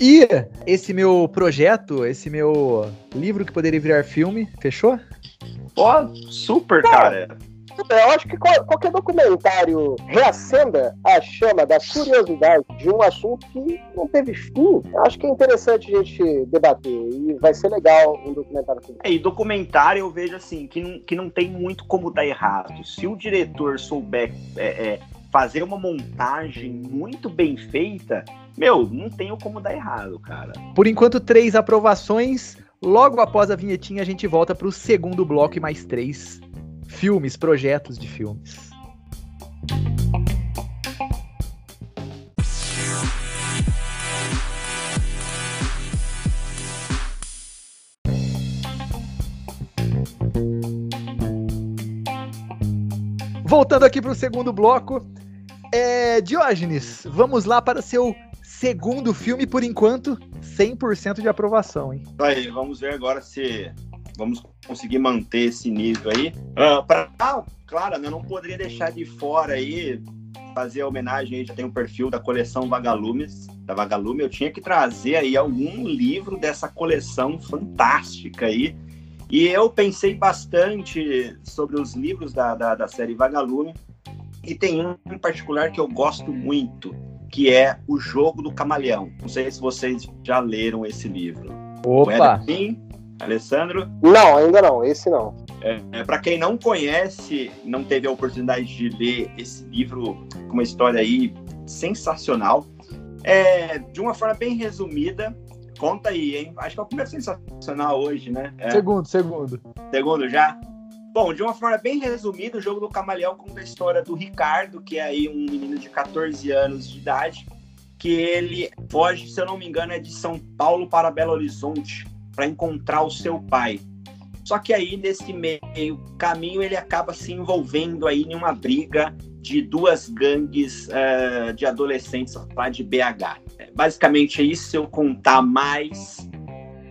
E esse meu projeto, esse meu livro que poderia virar filme, fechou? Pô, super, cara. Eu acho que qualquer documentário reacenda a chama da curiosidade de um assunto que não teve fim. Eu acho que é interessante a gente debater e vai ser legal um documentário assim. É, e documentário eu vejo assim, que não, que não tem muito como dar errado. Se o diretor souber é, é, fazer uma montagem muito bem feita, meu, não tenho como dar errado, cara. Por enquanto, três aprovações. Logo após a vinhetinha, a gente volta para o segundo bloco e mais três filmes, projetos de filmes. Voltando aqui para o segundo bloco, é, Diógenes, vamos lá para o seu segundo filme, por enquanto, 100% de aprovação, hein? Aí, vamos ver agora se vamos conseguir manter esse nível aí. Uh, pra, ah, claro, eu não poderia deixar de fora aí fazer a homenagem aí, já tem um perfil da coleção Vagalumes, da Vagalume, eu tinha que trazer aí algum livro dessa coleção fantástica aí. E eu pensei bastante sobre os livros da, da, da série Vagalume, e tem um em particular que eu gosto muito, que é O Jogo do Camaleão. Não sei se vocês já leram esse livro. Opa! Sim, Alessandro? Não, ainda não, esse não. É, é para quem não conhece, não teve a oportunidade de ler esse livro com uma história aí sensacional, é, de uma forma bem resumida, conta aí, hein? Acho que é o primeiro sensacional hoje, né? É. Segundo, segundo. Segundo já? Bom, de uma forma bem resumida, o jogo do Camaleão conta a história do Ricardo, que é aí um menino de 14 anos de idade, que ele foge, se eu não me engano, é de São Paulo para Belo Horizonte para encontrar o seu pai. Só que aí nesse meio caminho ele acaba se envolvendo aí em uma briga de duas gangues uh, de adolescentes lá de BH. É, basicamente é isso. Se eu contar mais,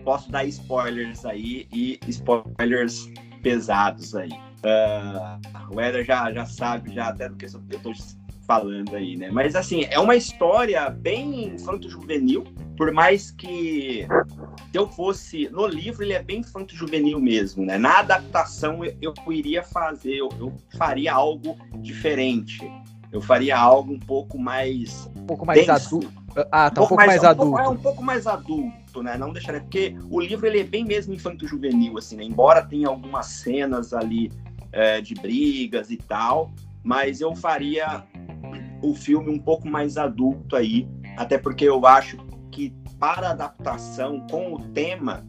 posso dar spoilers aí e spoilers pesados aí. Uh, o Eder já, já sabe já até do que eu estou falando aí, né? Mas assim, é uma história bem infanto-juvenil, por mais que se eu fosse no livro, ele é bem infanto-juvenil mesmo, né? Na adaptação eu, eu iria fazer, eu, eu, faria algo diferente. Eu faria algo um pouco mais um pouco mais adulto. Ah, tá um, um pouco, mais, mais, adulto. Um pouco, é um pouco mais adulto, né? Não deixaria porque o livro ele é bem mesmo infanto-juvenil assim, né? Embora tenha algumas cenas ali é, de brigas e tal, mas eu faria o filme um pouco mais adulto aí, até porque eu acho que para adaptação com o tema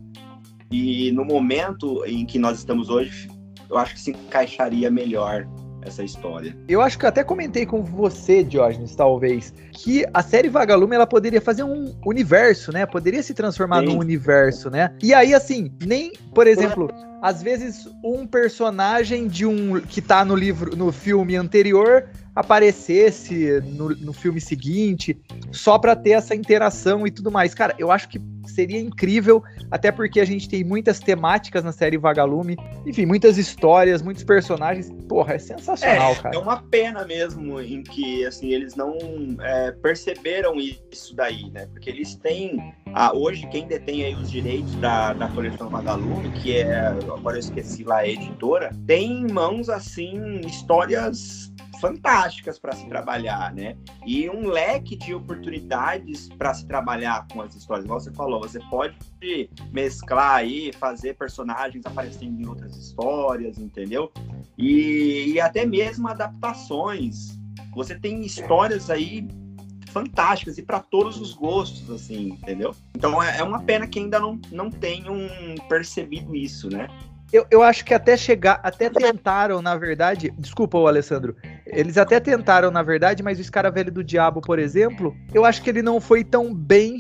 e no momento em que nós estamos hoje, eu acho que se encaixaria melhor essa história. Eu acho que eu até comentei com você, Diógenes, talvez, que a série Vagalume ela poderia fazer um universo, né? Poderia se transformar Sim. num universo, né? E aí, assim, nem, por exemplo, às vezes um personagem de um que tá no livro, no filme anterior aparecesse no, no filme seguinte, só para ter essa interação e tudo mais. Cara, eu acho que seria incrível, até porque a gente tem muitas temáticas na série Vagalume, enfim, muitas histórias, muitos personagens. Porra, é sensacional, é, cara. É uma pena mesmo em que assim eles não é, perceberam isso daí, né? Porque eles têm ah, hoje quem detém aí os direitos da, da coleção Vagalume, que é agora eu esqueci lá a editora, tem em mãos assim histórias fantásticas para se trabalhar, né? E um leque de oportunidades para se trabalhar com as histórias. Igual você falou, você pode mesclar aí, fazer personagens aparecendo em outras histórias, entendeu? E, e até mesmo adaptações. Você tem histórias aí fantásticas e para todos os gostos, assim, entendeu? Então é, é uma pena que ainda não, não tenham percebido isso, né? Eu, eu acho que até chegar, até tentaram, na verdade. Desculpa, o Alessandro. Eles até tentaram, na verdade, mas o Escaravelho do Diabo, por exemplo, eu acho que ele não foi tão bem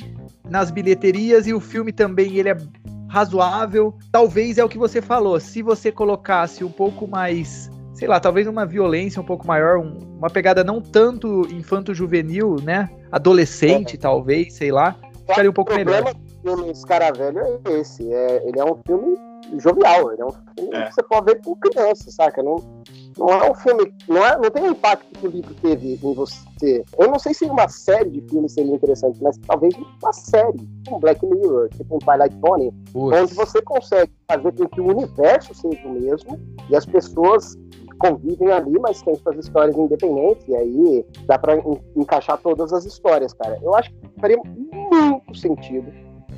nas bilheterias e o filme também ele é razoável. Talvez é o que você falou. Se você colocasse um pouco mais sei lá, talvez uma violência um pouco maior, um, uma pegada não tanto infanto-juvenil, né? Adolescente, é. talvez, sei lá, ficaria um pouco melhor. O problema do filme Escaravelho é esse, é, ele é um filme jovial, ele é um filme é. que você pode ver com criança, saca? Não, não é um filme, não, é, não tem o impacto que o livro teve em você. Eu não sei se uma série de filmes seria interessante, mas talvez uma série, um Black Mirror, tipo um Twilight Zone, onde você consegue fazer com que o universo seja o mesmo e as pessoas convivem ali, mas tem suas histórias independentes, e aí dá para encaixar todas as histórias, cara. Eu acho que faria muito sentido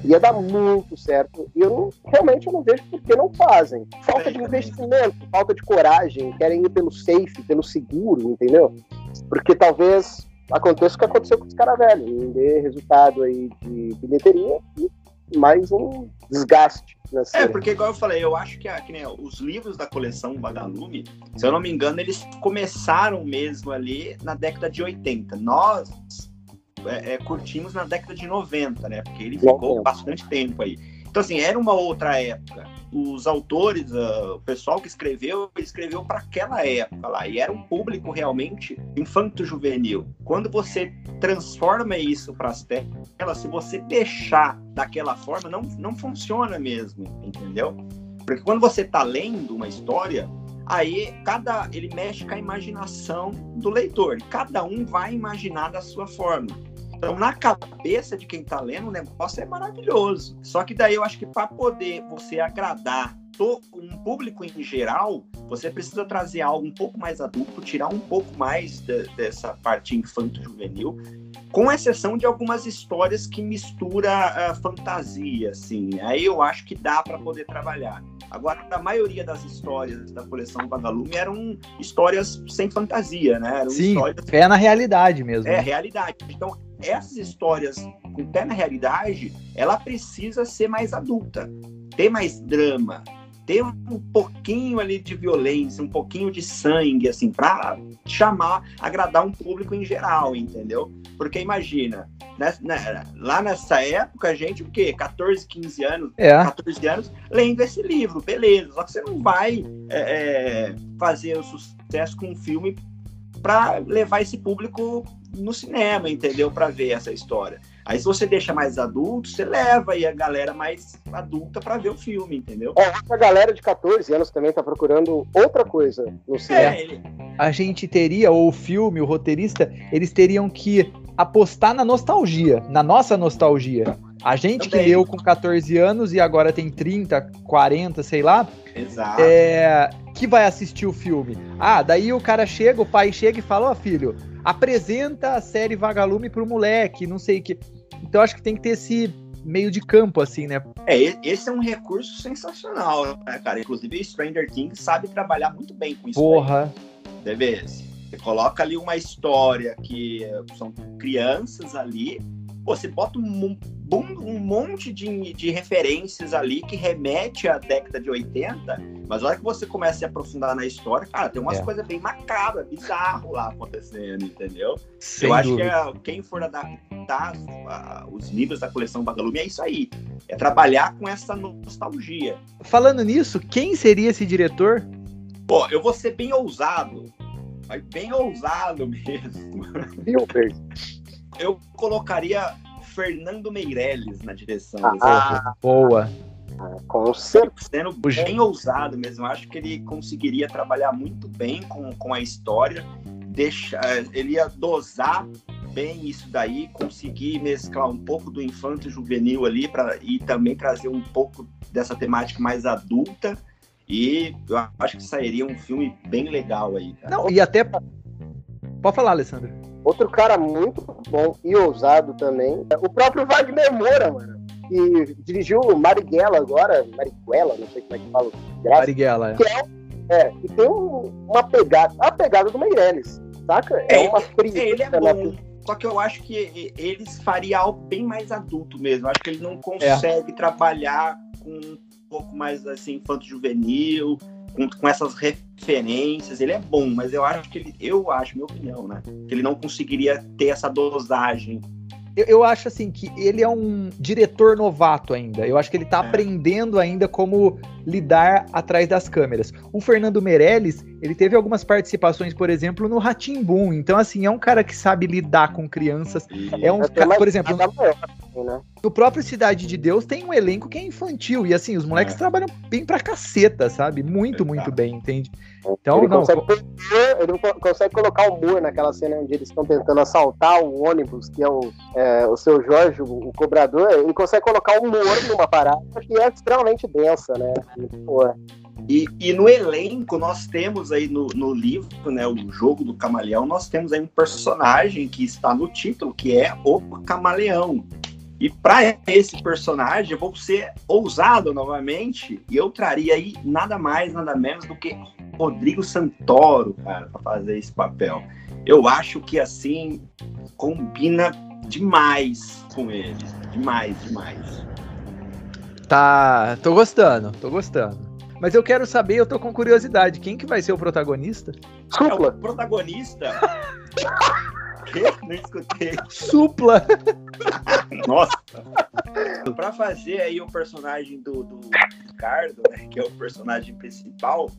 ia dar muito certo. E eu não, realmente eu não vejo por que não fazem. Falta de investimento, falta de coragem, querem ir pelo safe, pelo seguro, entendeu? Porque talvez aconteça o que aconteceu com os caras velhos, não dê resultado aí de bilheteria e mais um desgaste. É, porque igual eu falei, eu acho que, que né, os livros da coleção Vagalume, se eu não me engano, eles começaram mesmo ali na década de 80. Nós é, é, curtimos na década de 90, né? Porque ele ficou bastante tempo aí. Então, assim, era uma outra época. Os autores, uh, o pessoal que escreveu, escreveu para aquela época lá. E era um público realmente infanto-juvenil. Quando você transforma isso para as telas, se você deixar daquela forma, não, não funciona mesmo, entendeu? Porque quando você está lendo uma história, aí cada ele mexe com a imaginação do leitor. Cada um vai imaginar da sua forma. Então, na cabeça de quem está lendo, o negócio é maravilhoso. Só que daí eu acho que para poder você agradar um público em geral, você precisa trazer algo um pouco mais adulto, tirar um pouco mais de, dessa parte infanto-juvenil, com exceção de algumas histórias que mistura uh, fantasia, assim. Aí eu acho que dá para poder trabalhar. Agora, a maioria das histórias da coleção Vagalume eram histórias sem fantasia, né? Eram Sim, histórias... é na realidade mesmo. É, realidade. Então, essas histórias com pé na realidade, ela precisa ser mais adulta, ter mais drama, ter um pouquinho ali de violência, um pouquinho de sangue, assim, para chamar, agradar um público em geral, entendeu? Porque imagina, né, né, lá nessa época, a gente, o quê? 14, 15 anos, é. 14 anos, lendo esse livro, beleza. Só que você não vai é, é, fazer o sucesso com um filme para levar esse público no cinema, entendeu? Para ver essa história. Aí se você deixa mais adulto, você leva aí a galera mais adulta para ver o filme, entendeu? É, a galera de 14 anos também tá procurando outra coisa no cinema. É, ele... A gente teria, ou o filme, o roteirista, eles teriam que apostar na nostalgia, na nossa nostalgia. A gente Também. que leu com 14 anos e agora tem 30, 40, sei lá. Exato. É, que vai assistir o filme. Ah, daí o cara chega, o pai chega e fala: Ó, oh, filho, apresenta a série Vagalume pro moleque, não sei o que. Então acho que tem que ter esse meio de campo, assim, né? É, esse é um recurso sensacional, né, cara? Inclusive, Stranger Things sabe trabalhar muito bem com isso. Porra. Daí. Você coloca ali uma história que são crianças ali, você bota um, um monte de, de referências ali que remete à década de 80, mas a hora que você começa a se aprofundar na história, cara, tem umas é. coisas bem macabras, bizarro lá acontecendo, entendeu? Sem Eu acho dúvida. que é, quem for adaptar uh, os livros da coleção Vagalume é isso aí. É trabalhar com essa nostalgia. Falando nisso, quem seria esse diretor? Pô, eu vou ser bem ousado mas bem ousado [laughs] mesmo. Eu colocaria Fernando Meirelles na direção. Ah, boa. Com certeza. Sendo bem ousado mesmo. Eu acho que ele conseguiria trabalhar muito bem com, com a história. Deixa, ele ia dosar bem isso daí, conseguir mesclar um pouco do infanto juvenil ali pra, e também trazer um pouco dessa temática mais adulta e eu acho que sairia um filme bem legal aí. Cara. Não, e até Pode falar, Alessandro. Outro cara muito bom e ousado também, é o próprio Wagner Moura, mano. Que dirigiu Marighella agora, Marighella, não sei como é que fala. Graças, Marighella, que é. É, que tem um, uma pegada, a pegada do Meirelles, saca? É, É, uma Ele é na- bom. Só que eu acho que eles faria algo bem mais adulto mesmo. Acho que ele não consegue trabalhar com um pouco mais assim, infanto-juvenil, com, com essas referências. Ele é bom, mas eu acho que ele, eu acho, minha opinião, né? Que ele não conseguiria ter essa dosagem. Eu, eu acho assim que ele é um diretor novato ainda. Eu acho que ele tá É. aprendendo ainda como lidar atrás das câmeras. O Fernando Meirelles, ele teve algumas participações, por exemplo, no Boom. Então, assim, é um cara que sabe lidar com crianças. É um, É, tem ca- mais por exemplo, maior, assim, né? o próprio Cidade de Deus tem um elenco que é infantil. E assim, os moleques É. trabalham bem pra caceta, sabe? Muito, Exato. muito bem, entende? Então, ele, não. consegue, ele co- consegue colocar humor naquela cena onde eles estão tentando assaltar o ônibus, que é o, é, o seu Jorge, o, o cobrador. Ele consegue colocar humor numa parada que é extremamente densa, né? Pô, E, e no elenco, nós temos aí no, no livro, né, o jogo do camaleão, nós temos aí um personagem que está no título, que é o camaleão. E para esse personagem, eu vou ser ousado novamente, e eu traria aí nada mais, nada menos do que Rodrigo Santoro, cara, para fazer esse papel. Eu acho que assim combina demais com ele. Demais, demais. Tá. Tô gostando, tô gostando. Mas eu quero saber, eu tô com curiosidade, quem que vai ser o protagonista? É o protagonista. [laughs] que? Não escutei. Supla! Nossa! Pra fazer aí o personagem do, do Ricardo, né, que é o personagem principal,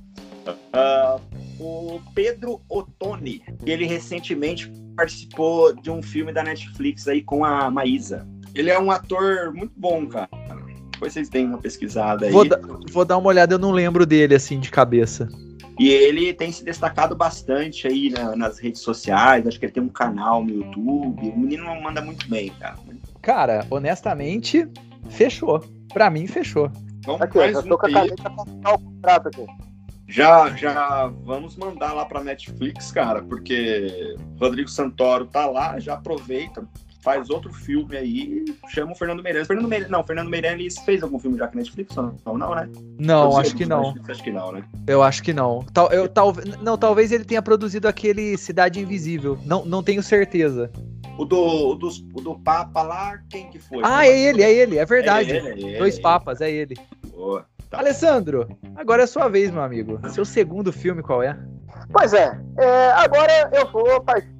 ah, o Pedro Ottoni, ele recentemente participou de um filme da Netflix aí com a Maísa. Ele é um ator muito bom, cara. Depois vocês deem uma pesquisada aí. Vou, da- vou dar uma olhada, eu não lembro dele assim de cabeça. E ele tem se destacado bastante aí na- nas redes sociais. Acho que ele tem um canal no YouTube. O menino manda muito bem, cara. Cara, honestamente, fechou. Pra mim, fechou. Vamos Aqui, mais já um tô com a caneta pra o contrato aqui. Já, já vamos mandar lá pra Netflix, cara, porque Rodrigo Santoro tá lá, já aproveita, faz outro filme aí, chama o Fernando Meirelles. Fernando Meirelles, não, Fernando Meirelles fez algum filme já com Netflix? Não, não, não né? Não, Produziu acho que não. Netflix? Acho que não, né? Eu acho que não. Tal, eu, tal, não, talvez ele tenha produzido aquele Cidade Invisível. Não, não tenho certeza. O do, o dos- o do Papa lá, quem que foi? Ah, é ele, é ele, é verdade. É ele, é ele, Dois é ele. papas, é ele. Boa. Tá. Alessandro, agora é sua vez, meu amigo. Seu segundo filme qual é? Pois é, é, agora eu vou partir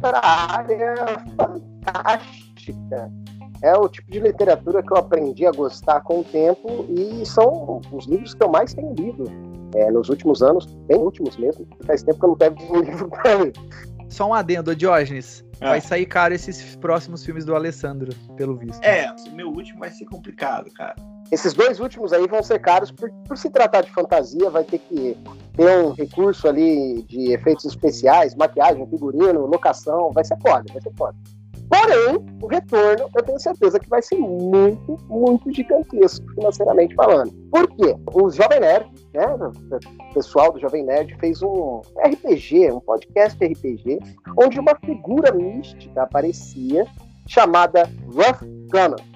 para a área fantástica. É o tipo de literatura que eu aprendi a gostar com o tempo e são os livros que eu mais tenho lido é, nos últimos anos, bem últimos mesmo. Faz tempo que eu não pego um [laughs] livro para ler. Só um adendo, Diógenes. Ah. Vai sair caro esses próximos filmes do Alessandro, pelo visto. É, o meu último vai ser complicado, cara. Esses dois últimos aí vão ser caros por, por se tratar de fantasia, vai ter que ter um recurso ali de efeitos especiais, maquiagem, figurino, locação, vai ser foda, vai ser foda. Porém, o retorno eu tenho certeza que vai ser muito, muito gigantesco financeiramente falando. Por quê? O Jovem Nerd, né, o pessoal do Jovem Nerd fez um RPG, um podcast RPG, onde uma figura mística aparecia chamada Rough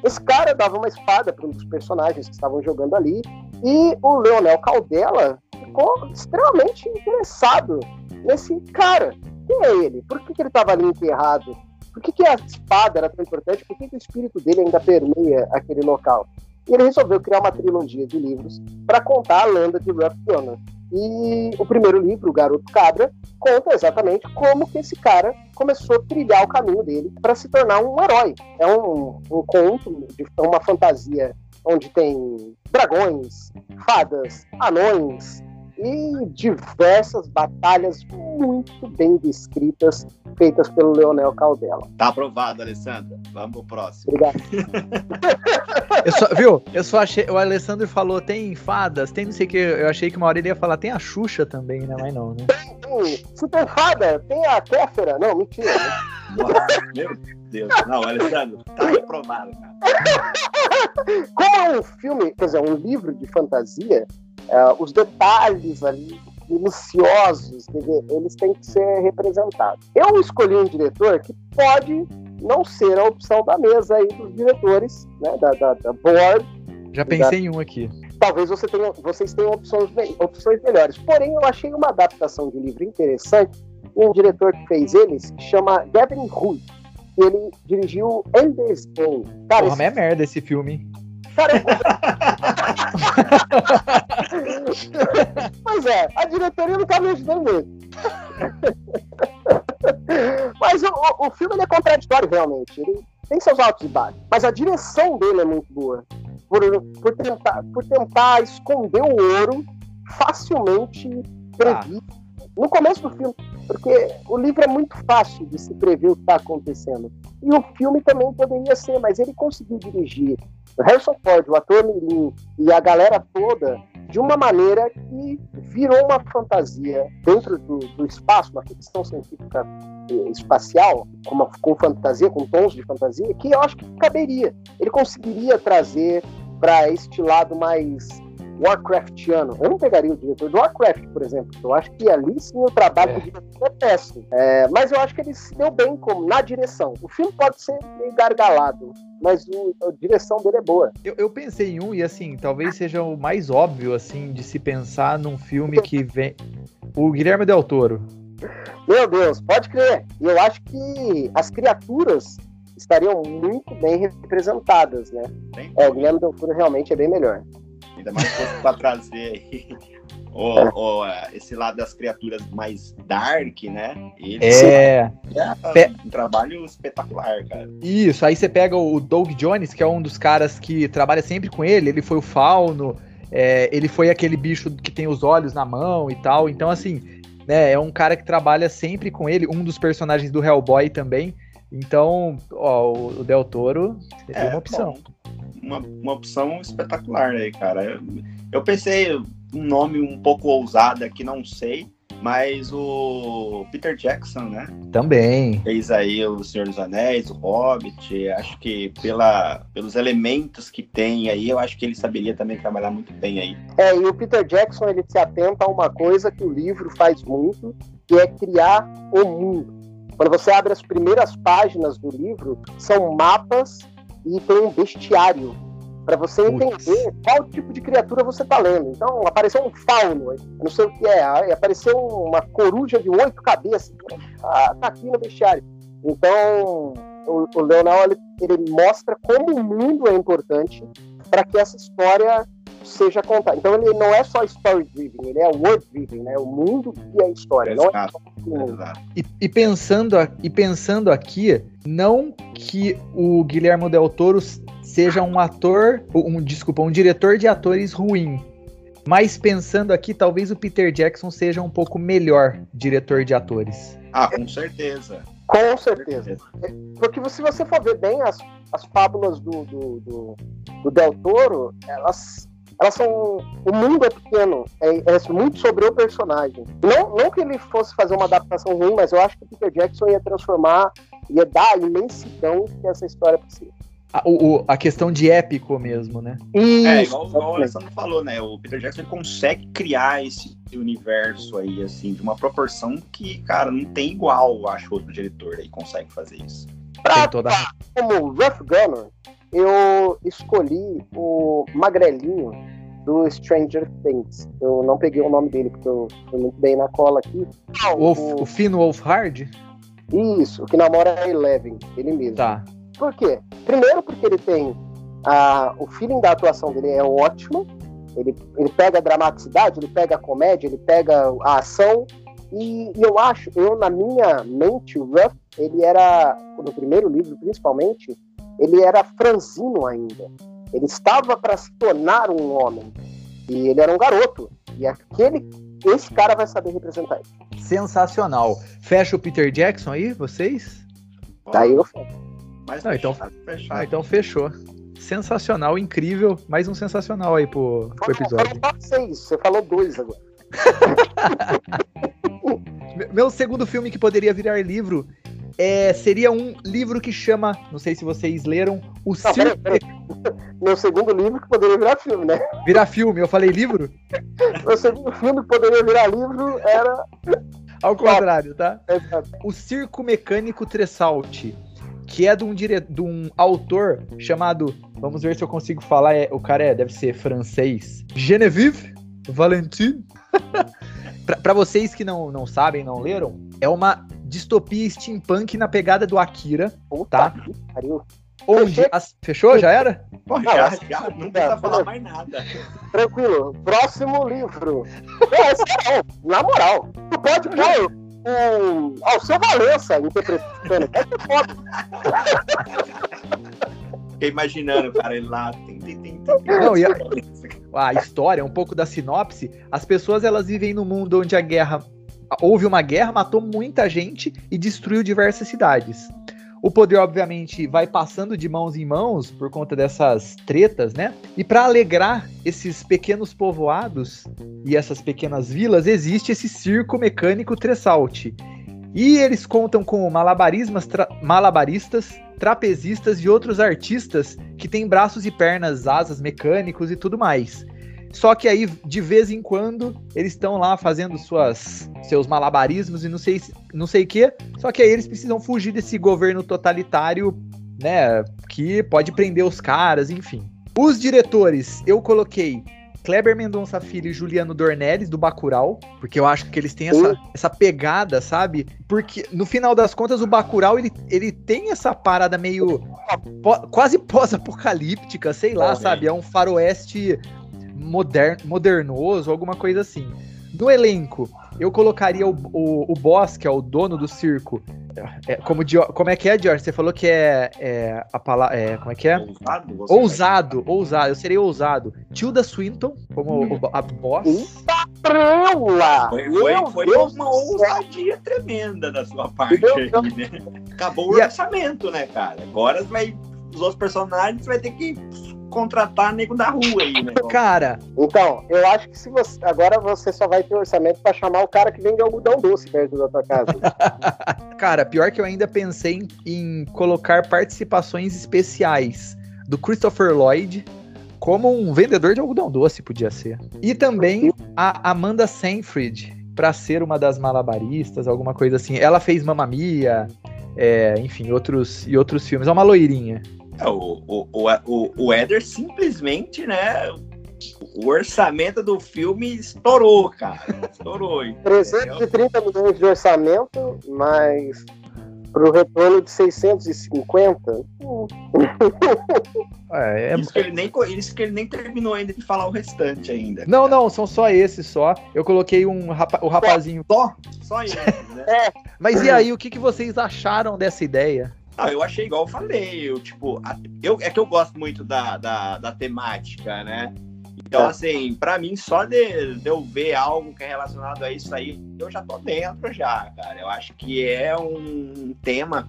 Esse cara dava uma espada para um dos personagens que estavam jogando ali e o Leonel Caldela ficou extremamente interessado nesse cara. Quem é ele? Por que, que ele estava ali enterrado? Por que, que a espada era tão importante? Por que, que o espírito dele ainda permeia aquele local? E ele resolveu criar uma trilogia de livros para contar a lenda de Rough Gunner. E o primeiro livro, O Garoto Cabra, conta exatamente como que esse cara começou a trilhar o caminho dele para se tornar um herói. É um, um conto, de, uma fantasia onde tem dragões, fadas, anões e diversas batalhas muito bem descritas feitas pelo Leonel Caldela. Tá aprovado, Alessandra. Vamos pro próximo. Obrigado. [laughs] Eu só, viu? Eu só achei. O Alessandro falou, tem fadas, tem não sei o que. Eu achei que uma hora ele ia falar, tem a Xuxa também, né? Mas não, né? Tem, se tem fada, tem a Kéfera. Não, mentira. né? Nossa, meu Deus. Não, Alessandro, tá aprovado, cara. [laughs] Como é um filme, quer dizer, um livro de fantasia, eh, os detalhes ali minuciosos, eles têm que ser representados. Eu escolhi um diretor que pode não ser a opção da mesa aí dos diretores, né, da, da, da board. Já pensei da... em um aqui. Talvez você tenha, vocês tenham opções, opções melhores. Porém, eu achei uma adaptação de livro interessante. Um diretor que fez eles, que chama Gavin Rui. Ele dirigiu Ender's Game. Cara, Porra, esse... é merda esse filme. Cara, [laughs] pois é, a diretoria não tá me ajudando muito. Mas o, o filme é contraditório, realmente. Ele tem seus altos e baixos. Mas a direção dele é muito boa. Por, por, tentar, por tentar esconder o ouro facilmente previsto. Ah. No começo do filme, porque o livro é muito fácil de se prever o que está acontecendo. E o filme também poderia ser, mas ele conseguiu dirigir o Harrison Ford, o ator Mirim e a galera toda de uma maneira que virou uma fantasia dentro do, do espaço, uma ficção científica eh, espacial, com, uma, com fantasia, com tons de fantasia, que eu acho que caberia. Ele conseguiria trazer para este lado mais Warcraftiano. Eu não pegaria o diretor do Warcraft, por exemplo. Eu acho que ali sim o trabalho é. do diretor é péssimo. É, mas eu acho que ele se deu bem como na direção. O filme pode ser meio gargalado, mas o, a direção dele é boa. Eu, eu, pensei em um, e assim, talvez seja o mais óbvio, assim, de se pensar num filme que vem. O Guilherme Del Toro. Meu Deus, pode crer. E eu acho que as criaturas estariam muito bem representadas, né? Bem, é, o Guilherme Del Toro realmente é bem melhor. Ainda mais para trazer aí o, o, esse lado das criaturas mais dark, né? Ele é. é um trabalho espetacular, cara. Isso, aí você pega o Doug Jones, que é um dos caras que trabalha sempre com ele, ele foi o fauno, é, ele foi aquele bicho que tem os olhos na mão e tal. Então, assim, né, é um cara que trabalha sempre com ele, um dos personagens do Hellboy também. Então, ó, o Del Toro é uma opção. Bom uma, uma opção espetacular aí, cara. Eu pensei um nome um pouco ousado aqui, não sei, mas o Peter Jackson, né? Também. Fez aí o Senhor dos Anéis, o Hobbit. Acho que pela, pelos elementos que tem aí, eu acho que ele saberia também trabalhar muito bem aí. É, e o Peter Jackson ele se atenta a uma coisa que o livro faz muito, que é criar o mundo. Quando você abre as primeiras páginas do livro, são mapas e tem um bestiário para você entender qual tipo de criatura você está lendo. Então, apareceu um fauno, não sei o que é, apareceu uma coruja de oito cabeças, tá, tá aqui no bestiário. Então, o, o Leonel ele, ele mostra como o mundo é importante para que essa história seja contada. Então ele não é só story driven, ele é word driven, né? O mundo é a história, Exato. não é só o mundo. E, e, pensando, e pensando aqui, não que o Guilherme Del Toro seja um ator, um desculpa, um diretor de atores ruim. Mas pensando aqui, talvez o Peter Jackson seja um pouco melhor diretor de atores. Ah, com certeza. Com certeza. Porque se você for ver bem as, as fábulas do, do, do, do Del Toro, elas elas são. O mundo é pequeno, é, é, muito sobre o personagem. Não, não que ele fosse fazer uma adaptação ruim, mas eu acho que o Peter Jackson ia transformar, ia dar a imensidão que essa história precisa. A, o, a questão de épico mesmo, né? Isso, é, igual, igual o Alessandro falou, né? O Peter Jackson consegue criar esse universo aí, assim, de uma proporção que, cara, não tem igual, eu acho, outro diretor aí consegue fazer isso. Pra, toda... como Rough Gunner, eu escolhi o magrelinho do Stranger Things. Eu não peguei o nome dele, porque eu fui muito bem na cola aqui. Wolf, o, o Finn Wolfhard? Isso, o que namora a Eleven, ele mesmo. Tá. Por quê? Primeiro porque ele tem a, o feeling da atuação dele é ótimo. Ele, ele pega a dramaticidade, ele pega a comédia, ele pega a ação. E, e eu acho, eu na minha mente, o Ruff, ele era, no primeiro livro principalmente, ele era franzino ainda. Ele estava para se tornar um homem. E ele era um garoto. E aquele, esse cara vai saber representar isso. Sensacional. Fecha o Peter Jackson aí, vocês? Daí eu fecho. Mas Não, então, fechado. Ah, então fechou. Sensacional, incrível. Mais um sensacional aí pro, pro episódio. Foram seis, você falou dois agora. [laughs] Meu segundo filme que poderia virar livro é, seria um livro que chama, não sei se vocês leram, O Circo. meu segundo livro que poderia virar filme, né? Virar filme, eu falei livro? meu segundo filme que poderia virar livro era. Ao contrário, tá? O Circo Mecânico Tressalte, que é de um, dire... de um autor chamado. Vamos ver se eu consigo falar. É... O cara é, deve ser francês. Genevieve Valentin. [laughs] para vocês que não, não sabem, não leram, é uma distopia steampunk na pegada do Akira, tá? Onde as... Fechou? Já era? Pô, já, já, não precisa falar mais nada. Tranquilo. Próximo livro. Não, é na moral. Tu pode pôr um, ao seu Valença interpretando. É que foda. Fiquei imaginando, cara, ele lá. Tem, tem, tem, Não, e a, a história, um pouco da sinopse, as pessoas elas vivem num mundo onde a guerra. Houve uma guerra, matou muita gente e destruiu diversas cidades. O poder, obviamente, vai passando de mãos em mãos por conta dessas tretas, né? E para alegrar esses pequenos povoados e essas pequenas vilas, existe esse circo mecânico Tressalte. E eles contam com malabarismas, tra malabaristas, trapezistas e outros artistas que têm braços e pernas, asas mecânicos e tudo mais. Só que aí, de vez em quando, eles estão lá fazendo suas, seus malabarismos e não sei não sei o que. Só que aí eles precisam fugir desse governo totalitário, né? Que pode prender os caras, enfim. Os diretores, eu coloquei Kleber Mendonça Filho e Juliano Dornelles, do Bacurau, porque eu acho que eles têm essa, essa pegada, sabe? Porque, no final das contas, o Bacurau, ele, ele tem essa parada meio... quase pós-apocalíptica, sei lá, sabe? É um faroeste modern, modernoso, alguma coisa assim. No elenco, eu colocaria o, o, o boss, que é o dono do circo. É, como, como é que é, George? Você falou que é, é a palavra. É, como é que é? Ousado. Ousado, ousado. Eu seria ousado. Tilda Swinton, como hum. a boss. Patrão Foi, foi, foi uma ousadia tremenda da sua parte aí, né? Acabou o orçamento, né, cara? Agora vai. Os outros personagens vai ter que contratar nego da rua aí, né? Cara. Então, eu acho que se você. Agora você só vai ter orçamento para chamar o cara que vende algodão doce perto da tua casa. [laughs] cara, pior que eu ainda pensei em, em colocar participações especiais do Christopher Lloyd como um vendedor de algodão doce, podia ser. E também a Amanda Seyfried, para ser uma das malabaristas, alguma coisa assim. Ela fez Mamma Mia, é, enfim, outros, e outros filmes. É uma loirinha. É, o, o, o, o Éder simplesmente, né? O orçamento do filme estourou, cara. Estourou. [laughs] 330 milhões de orçamento, mas para o retorno de 650. É, é... Isso, que ele nem, isso que ele nem terminou ainda de falar o restante ainda. Não, não, são só esses só. Eu coloquei um rapa, o rapazinho. Só? Só isso, né? É. Mas e aí, o que, que vocês acharam dessa ideia? Ah, eu achei igual eu falei, eu, tipo, eu, é que eu gosto muito da, da, da temática, né? Então, é. assim, para mim, só de, de, eu ver algo que é relacionado a isso aí, eu já tô dentro já, cara. Eu acho que é um tema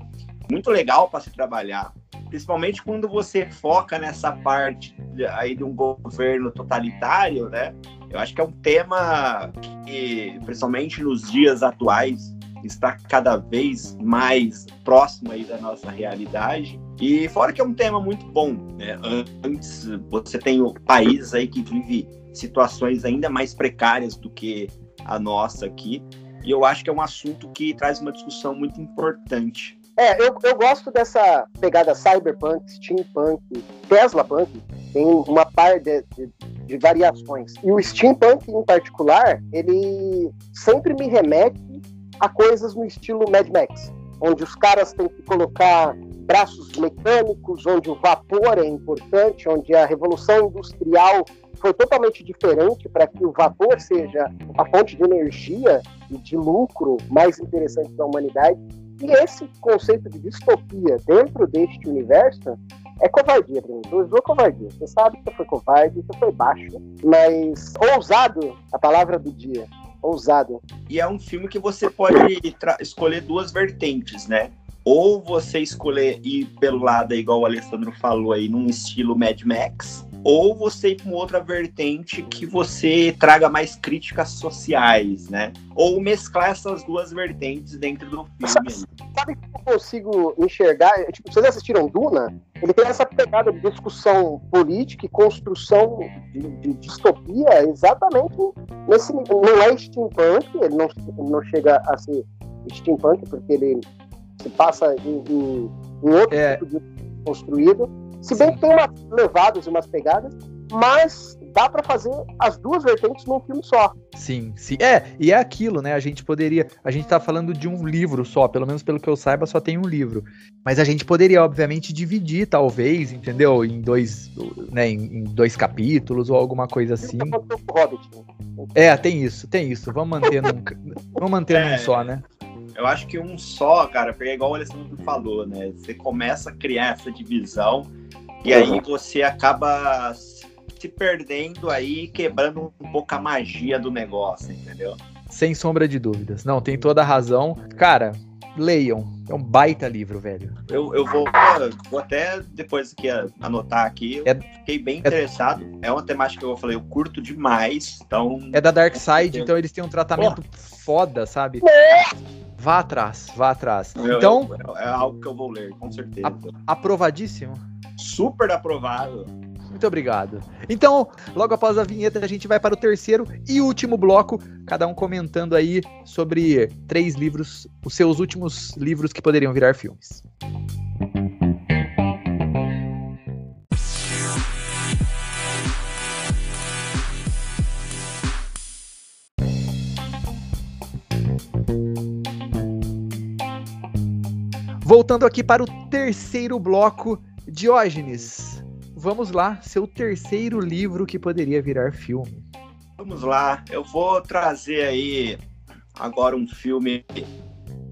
muito legal para se trabalhar, principalmente quando você foca nessa parte aí de um governo totalitário, né? Eu acho que é um tema que, principalmente nos dias atuais, está cada vez mais próximo aí da nossa realidade. E fora que é um tema muito bom, né? Antes você tem o país aí que vive situações ainda mais precárias do que a nossa aqui. E eu acho que é um assunto que traz uma discussão muito importante. É, eu, eu gosto dessa pegada cyberpunk, steampunk, Tesla punk, tem uma par de, de, de, variações. E o steampunk, em particular, ele sempre me remete a coisas no estilo Mad Max, onde os caras têm que colocar braços mecânicos, onde o vapor é importante, onde a revolução industrial foi totalmente diferente para que o vapor seja a fonte de energia e de lucro mais interessante da humanidade. E esse conceito de distopia dentro deste universo é covardia. Tu usou covardia. Você sabe que foi covarde, que foi baixo, mas ousado, a palavra do dia ousado. E é um filme que você pode escolher duas vertentes, né? Ou você escolher ir pelo lado, igual o Alessandro falou aí, num estilo Mad Max, ou você ir para uma outra vertente que você traga mais críticas sociais, né? Ou mesclar essas duas vertentes dentro do filme. Sabe, sabe que eu consigo enxergar? Tipo, vocês assistiram Duna? Ele tem essa pegada de discussão política e construção de, de distopia exatamente nesse. Não é steampunk, ele não, ele não chega a ser steampunk, porque ele se passa em, em, em outro é. tipo de construído se bem que tem umas levadas e umas pegadas, mas dá para fazer as duas vertentes num filme só. Sim, sim. É, e é aquilo, né? A gente poderia. A gente tá falando de um livro só, pelo menos pelo que eu saiba, só tem um livro. Mas a gente poderia, obviamente, dividir, talvez, entendeu? Em dois, né, em, em dois capítulos ou alguma coisa assim. Hobbit, né? É, tem isso, tem isso. Vamos manter num, vamos manter é, num só, né? Eu acho que um só, cara, porque é igual o Alessandro falou, né? Você começa a criar essa divisão e uhum. aí você acaba se perdendo aí, quebrando um pouco a magia do negócio, entendeu? Sem sombra de dúvidas. Não, tem toda a razão. Cara, leiam. É um baita livro, velho. Eu, eu vou, vou até depois que anotar aqui. É, fiquei bem é, interessado. É uma temática que eu falei, eu curto demais. Então. É da Dark Side, então eles têm um tratamento foda, sabe? Vá atrás, vá atrás. Eu, então. é algo que eu vou ler, com certeza. Aprovadíssimo super aprovado. Muito obrigado. Então, logo após a vinheta, a gente vai para o terceiro e último bloco, cada um comentando aí sobre três livros, os seus últimos livros que poderiam virar filmes. Voltando aqui para o terceiro bloco, Diógenes, vamos lá, seu terceiro livro que poderia virar filme. Vamos lá, eu vou trazer aí agora um filme que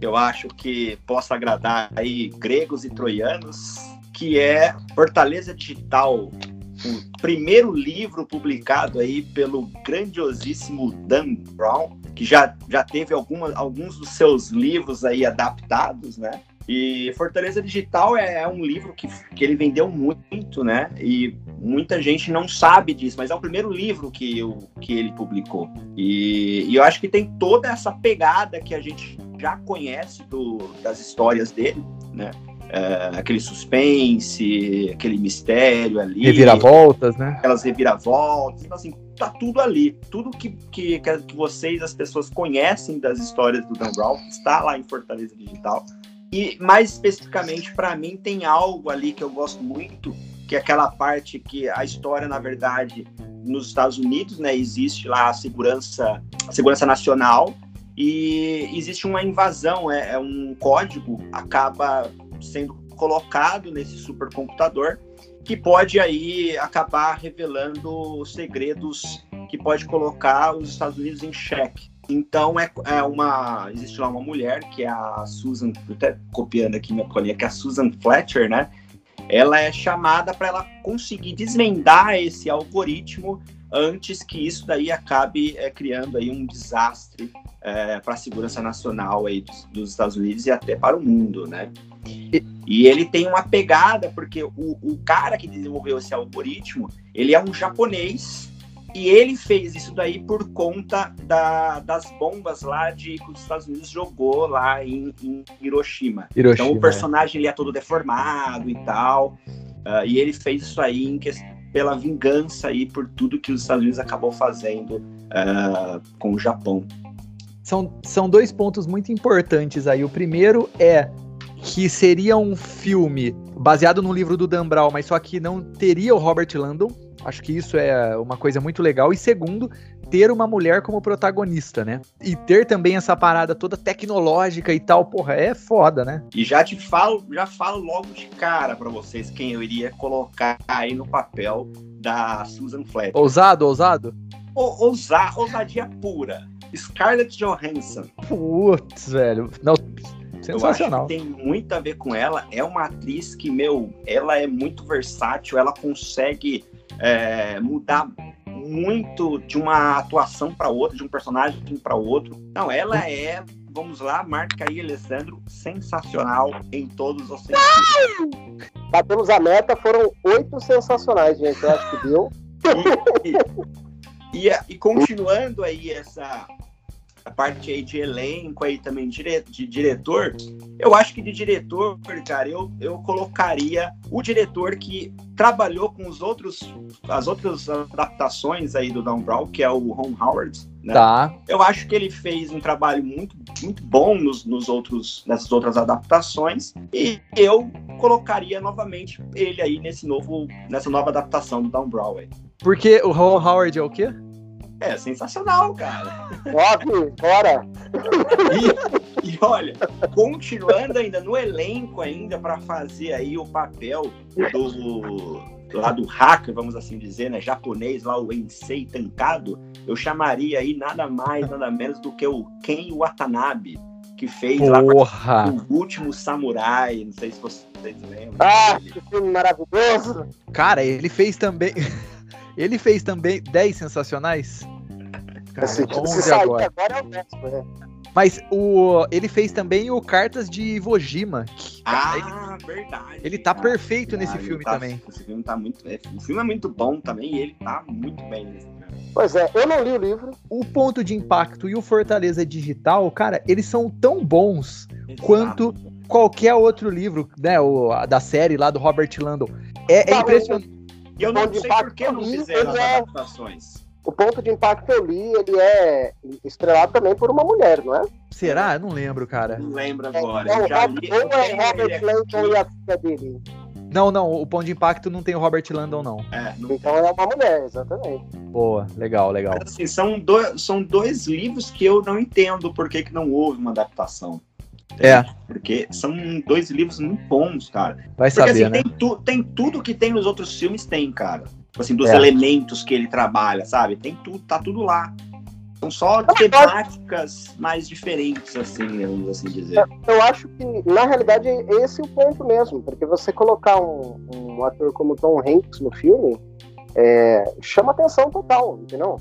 eu acho que possa agradar aí gregos e troianos, que é Fortaleza Digital, o primeiro livro publicado aí pelo grandiosíssimo Dan Brown, que já, já teve alguma, alguns dos seus livros aí adaptados, né? E Fortaleza Digital é, é um livro que, que ele vendeu muito, né? E muita gente não sabe disso, mas é o primeiro livro que, eu, que ele publicou. E, e eu acho que tem toda essa pegada que a gente já conhece do, das histórias dele, né? É, aquele suspense, aquele mistério ali. Reviravoltas, né? Aquelas reviravoltas. Então, assim, tá tudo ali. Tudo que, que, que vocês, as pessoas, conhecem das histórias do Dan Brown, está lá em Fortaleza Digital. E mais especificamente para mim tem algo ali que eu gosto muito, que é aquela parte que a história, na verdade, nos Estados Unidos, né, existe lá a segurança, a segurança nacional e existe uma invasão, é, é um código acaba sendo colocado nesse supercomputador que pode aí acabar revelando segredos que pode colocar os Estados Unidos em xeque. Então é, é, uma. Existe lá uma mulher, que é a Susan, até copiando aqui minha colinha, que é a Susan Fletcher, né? Ela é chamada para ela conseguir desvendar esse algoritmo antes que isso daí acabe é, criando aí um desastre é, para a segurança nacional aí dos, dos, Estados Unidos e até para o mundo, né? E, ele tem uma pegada, porque o, o cara que desenvolveu esse algoritmo, ele é um japonês e ele fez isso daí por conta da, das bombas lá de que os Estados Unidos jogou lá em, em Hiroshima. Hiroshima. Então o personagem ele é todo deformado e tal. Uh, e ele fez isso aí em pela vingança aí por tudo que os Estados Unidos acabou fazendo uh, com o Japão. São, são dois pontos muito importantes aí. O primeiro é que seria um filme baseado no livro do Dan Brown, mas só que não teria o Robert Landon Acho que isso é uma coisa muito legal. E segundo, ter uma mulher como protagonista, né? E ter também essa parada toda tecnológica e tal, porra, é foda, né? E já te falo, já falo logo de cara para vocês quem eu iria colocar aí no papel da Susan Fletcher. Ousado, ousado? O, ousar, ousadia pura. Scarlett Johansson. Putz, velho. Não, sensacional. Eu acho que tem muito a ver com ela. É uma atriz que, meu, ela é muito versátil, ela consegue é, mudar muito de uma atuação para outra, de um personagem para outro. Não, ela é vamos lá, marca aí, Alessandro, sensacional em todos os sentidos. Batemos a meta, foram oito sensacionais, gente. Eu acho que deu. [laughs] E, e, e continuando aí essa a parte aí de elenco aí também dire, de diretor, eu acho que de diretor, cara, eu, eu colocaria o diretor que trabalhou com os outros as outras adaptações aí do Dan Brown, que é o Ron Howard, né? Tá. Eu acho que ele fez um trabalho muito muito bom nos, nos outros nessas outras adaptações e eu colocaria novamente ele aí nesse novo nessa nova adaptação do Dan Brown aí. Porque o Ron Howard é o quê? É sensacional, cara. Óbvio, bora. E, e, olha, continuando ainda no elenco ainda para fazer aí o papel do lá do hacker, vamos assim dizer, né, japonês lá o Ensei Tankado, eu chamaria aí nada mais, nada menos do que o Ken Watanabe, que fez Porra. lá o último samurai, não sei se vocês lembram. Ah, que filme maravilhoso. Cara, ele fez também [laughs] Ele fez também 10 sensacionais. Cara, se, se sair agora. agora é o décimo, né? Mas o, ele fez também o Cartas de Iwo Jima. Que, ah, ele, verdade. Ele tá perfeito nesse filme tá, também. Esse filme tá muito. É, o filme é muito bom também e ele tá muito bem nesse filme. Pois é, eu não li o livro. O Ponto de Impacto e o Fortaleza Digital, cara, eles são tão bons Exato. quanto qualquer outro livro, né? O, da série lá do Robert Landon. É, é impressionante. E eu não sei por que não fizeram as é... adaptações. O ponto de impacto eu li, ele é estrelado também por uma mulher, não é? Será? Eu não lembro, cara. Não lembro agora. É, eu já li, ou é Robert Landon e a filha dele? Não, não, o ponto de impacto não tem o Robert Landon, não. É, não então é uma mulher, exatamente. Boa, legal, legal. Mas, assim, são, dois, são dois livros que eu não entendo por que, que não houve uma adaptação. É. Porque são dois livros muito bons, cara. Vai Porque, saber, assim, né? tem, tu, tem tudo que tem nos outros filmes, tem, cara. Tipo assim, dos é. elementos que ele trabalha, sabe? Tem tudo, tá tudo lá. São só temáticas mais diferentes, assim, vamos assim dizer. Eu acho que, na realidade, esse é o ponto mesmo. Porque você colocar um, um ator como Tom Hanks no filme é, chama atenção total, entendeu?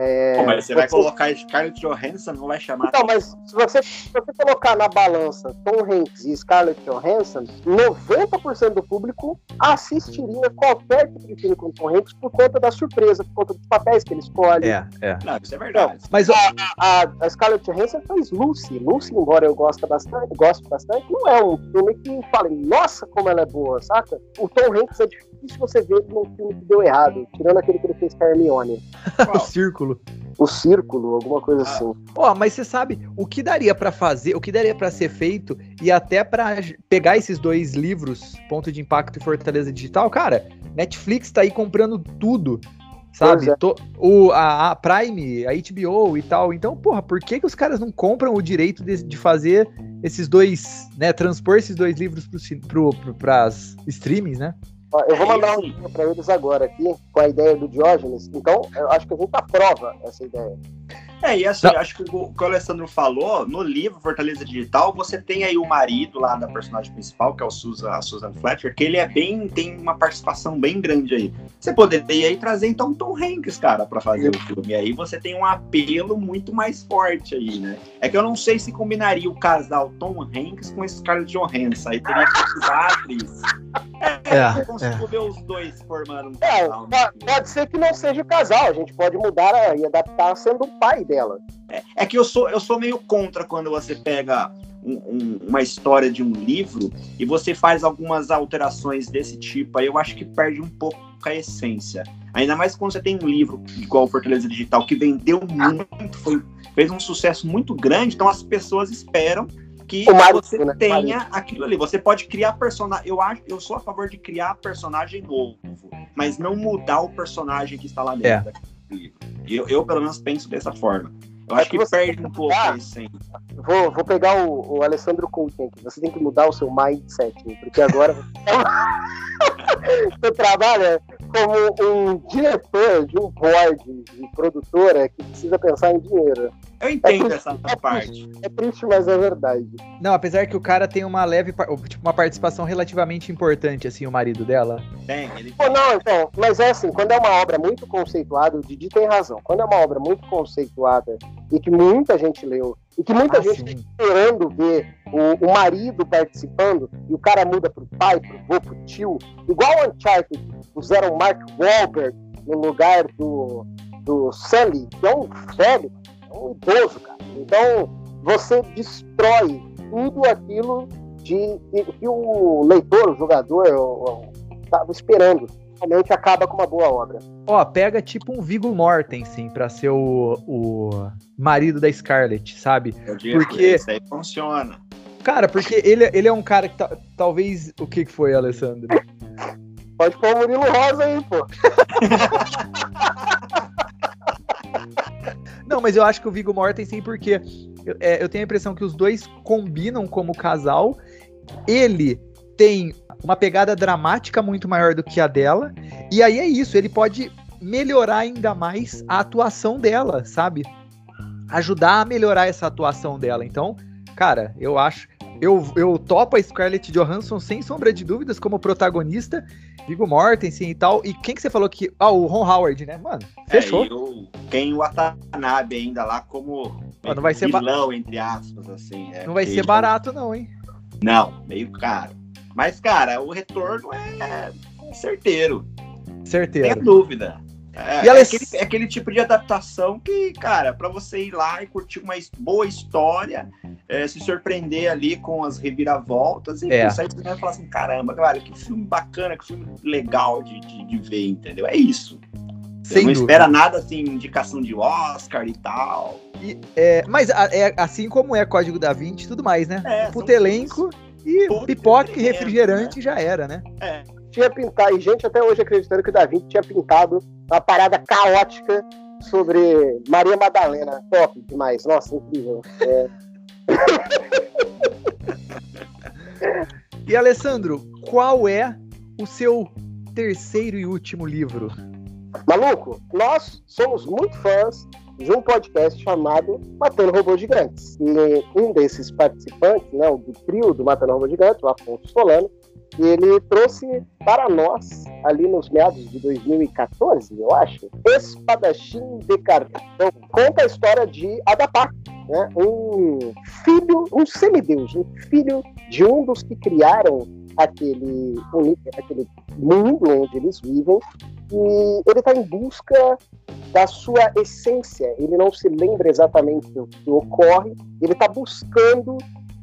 É, Pô, mas você vai colocar Scarlett Johansson, não vai chamar. Então, mas se você, se você colocar na balança Tom Hanks e Scarlett Johansson, 90% do público assistiria qualquer tipo de filme com Tom Hanks por conta da surpresa, por conta dos papéis que ele escolhe. É, é. Não, isso é verdade. Então, mas a, a, a, Scarlett Johansson fez Lucy. Lucy, embora eu goste bastante, gosto bastante, não é um filme que fale, nossa, como ela é boa, saca? O Tom Hanks é difícil você ver num filme que deu errado, tirando aquele que ele fez com a Hermione. [laughs] o Círculo. O círculo, alguma coisa ah. assim. Ó, oh, mas você sabe o que daria para fazer, o que daria para ser feito e até para pegar esses dois livros, Ponto de Impacto e Fortaleza Digital, cara, Netflix tá aí comprando tudo. Sabe? É. Tô, o, a, a, Prime, a HBO e tal. Então, porra, por que, que os caras não compram o direito de, de fazer esses dois, né? Transpor esses dois livros pro, pro, pro, pras streamings, né? Ó, eu vou é mandar um link para eles agora aqui, com a ideia do Diógenes. Então, eu acho que a gente aprova essa ideia. É, e assim, acho que o que o Alessandro falou, no livro Fortaleza Digital, você tem aí o marido lá da personagem principal, que é o Susan, a Susan Fletcher, que ele é bem, tem uma participação bem grande aí. Você poderia aí trazer então Tom Hanks, cara, para fazer o filme. E aí você tem um apelo muito mais forte aí, né? É que eu não sei se combinaria o casal Tom Hanks com Scarlett Johansson. Aí teria que estudar a atriz. É, é, eu consigo é. ver os dois formando um é, casal. É, pode ser que não seja casal, a gente pode mudar e adaptar sendo o pai dela. É, é, que eu sou, eu sou meio contra quando você pega um, um, uma história de um livro e você faz algumas alterações desse tipo. Aí eu acho que perde um pouco a essência. Ainda mais quando você tem um livro igual o Fortaleza Digital que vendeu muito, foi, fez um sucesso muito grande, então as pessoas esperam que você né? tenha aquilo ali. Você pode criar personagem. Eu acho, eu sou a favor de criar personagem novo, mas não mudar o personagem que está lá dentro. É livro. Eu, eu, pelo menos, penso dessa forma. Eu acho que, que perde um pouco a essência. Vou, vou pegar o, o Alessandro Coutinho aqui. Você tem que mudar o seu mindset, porque agora [laughs] você trabalha como um diretor de um board de produtora que precisa pensar em dinheiro. Eu entendo é essa é parte. É triste, mas é verdade. Não, apesar que o cara tem uma leve, tipo, uma participação relativamente importante, assim, o marido dela. Tem, ele Pô, não, então, mas é assim, quando é uma obra muito conceituada, o Didi tem razão. Quando é uma obra muito conceituada e que muita gente leu, e que muita ah, gente está esperando ver o, o, marido participando e o cara muda pro pai, pro vô, pro tio, igual o Uncharted, puseram Mark Wahlberg no lugar do, do Sully, que é um velho, é um idoso, cara. Então, você destrói tudo aquilo de que o leitor, o jogador, estava esperando. Realmente acaba com uma boa obra. Ó, pega tipo um Viggo Mortensen pra ser o, o marido da Scarlett, sabe? Eu digo porque isso aí funciona. Cara, porque ele, ele é um cara que talvez. O que, que foi, Alessandro? Pode pôr o Murilo Rosa aí, pô. [laughs] Não, mas eu acho que o Viggo Mortensen, porque eu, é, eu tenho a impressão que os dois combinam como casal. Ele tem uma pegada dramática muito maior do que a dela. E aí é isso, ele pode melhorar ainda mais a atuação dela, sabe? Ajudar a melhorar essa atuação dela. Então, cara, eu acho. Eu, eu topo a Scarlett Johansson sem sombra de dúvidas como protagonista. Viggo Mortensen e tal. E quem que você falou que. Ah, o Ron Howard, né? Mano, é, fechou. É, tem o Watanabe ainda lá como não vai ser vilão, entre aspas, assim. É, não vai ser barato, não, hein? Não, meio caro. Mas, cara, o retorno é certeiro. Certeiro. Sem dúvida. É, é, aquele, é, aquele, tipo de adaptação que, cara, para você ir lá e curtir uma boa história, é, se surpreender ali com as reviravoltas e é. sair do cinema e falar assim, caramba, cara, que filme bacana, que filme legal de, de, de ver, entendeu? É isso. Sem não dúvida. espera nada assim, indicação de Oscar e tal. E, é, mas é assim como é Código da Vinci e tudo mais, né? É, Puta elenco e pipoca e refrigerante né? já era, né? É. Tinha pintado, e gente até hoje acreditando que o Da Vinci tinha pintado uma parada caótica sobre Maria Madalena. Top demais. Nossa, incrível. É. [laughs] e Alessandro, qual é o seu terceiro e último livro? Maluco, nós somos muito fãs de um podcast chamado Matando Robôs Gigantes. E um desses participantes, né, do trio do Matando Robôs Gigantes, o Afonso Solano, ele trouxe para nós, ali nos meados de 2014, eu acho, Espadachim de Cartão. Conta a história de Adapak, né, um filho, um semideus, um filho de um dos que criaram aquele, aquele mundo onde eles vivem, e ele está em busca da sua essência. Ele não se lembra exatamente do que ocorre, ele está buscando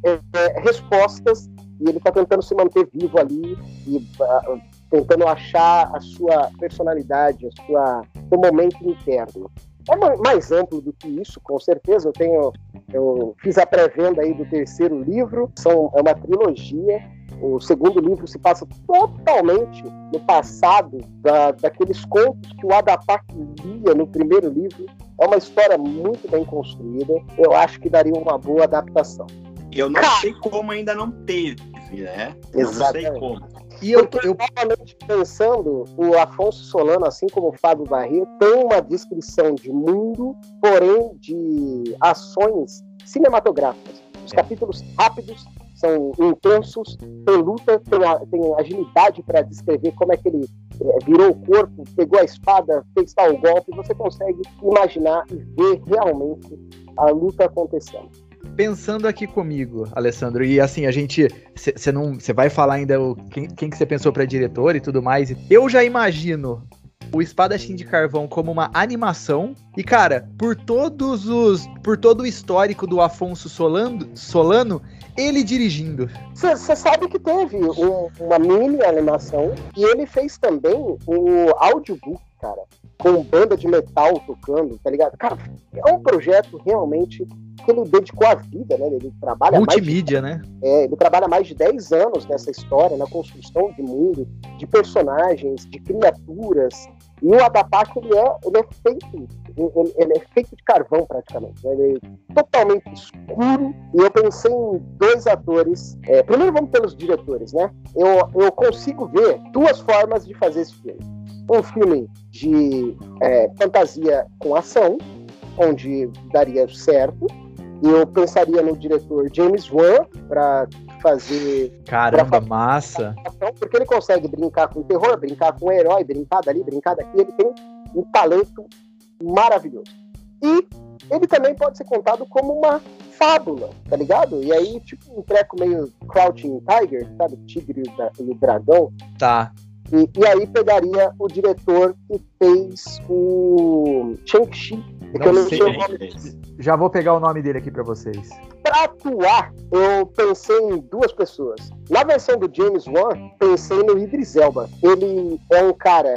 é, é, respostas e ele está tentando se manter vivo ali e uh, tentando achar a sua personalidade, a sua, seu momento interno. É mais amplo do que isso, com certeza. Eu tenho, eu fiz a pré-venda aí do terceiro livro. São, é uma trilogia o segundo livro se passa totalmente no passado da, daqueles contos que o Adapak lia no primeiro livro. É uma história muito bem construída. Eu acho que daria uma boa adaptação. Eu não sei como ainda não teve, né? Exatamente. Não sei como. E eu, Porque, eu... novamente pensando, o Afonso Solano, assim como o Fábio Barreto, tem uma descrição de mundo, porém de ações cinematográficas. Os é. capítulos rápidos são intensos, tem luta, tem, a, tem agilidade para descrever como é que ele é, virou o corpo, pegou a espada, fez tal golpe, você consegue imaginar e ver realmente a luta acontecendo. Pensando aqui comigo, Alessandro, e assim, a gente. Você não. Você vai falar ainda o, quem, quem que você pensou para diretor e tudo mais. Eu já imagino o Espadachim de Carvão como uma animação. E, cara, por todos os. Por todo o histórico do Afonso Solano, Solano ele dirigindo. Você sabe que teve um, uma mini animação e ele fez também o audiobook, cara, com banda de metal tocando, tá ligado? Cara, é um projeto realmente que ele dedicou a vida, né? Ele trabalha Multimídia, mais de, né? É, ele trabalha mais de 10 anos nessa história, na construção de mundo, de personagens, de criaturas. E o Adapak, ele é, ele é feito, ele, ele, é feito de carvão praticamente. Né? Ele é totalmente escuro. E eu pensei em dois atores. É, primeiro vamos pelos diretores, né? Eu, eu consigo ver duas formas de fazer esse filme. Um filme de é, fantasia com ação, onde daria certo, eu pensaria no diretor James Wan para fazer. Caramba, pra massa! Porque ele consegue brincar com terror, brincar com herói, brincar dali, brincar daqui. Ele tem um talento maravilhoso. E ele também pode ser contado como uma fábula, tá ligado? E aí, tipo, um treco meio Crouching Tiger, sabe? Tigre e o dragão. Tá. E, e, aí pegaria o diretor que fez o Shang-Chi. Já vou pegar o nome dele aqui para vocês. Para atuar, eu pensei em duas pessoas. Na versão do James Wan, pensei no Idris Elba. Ele é um cara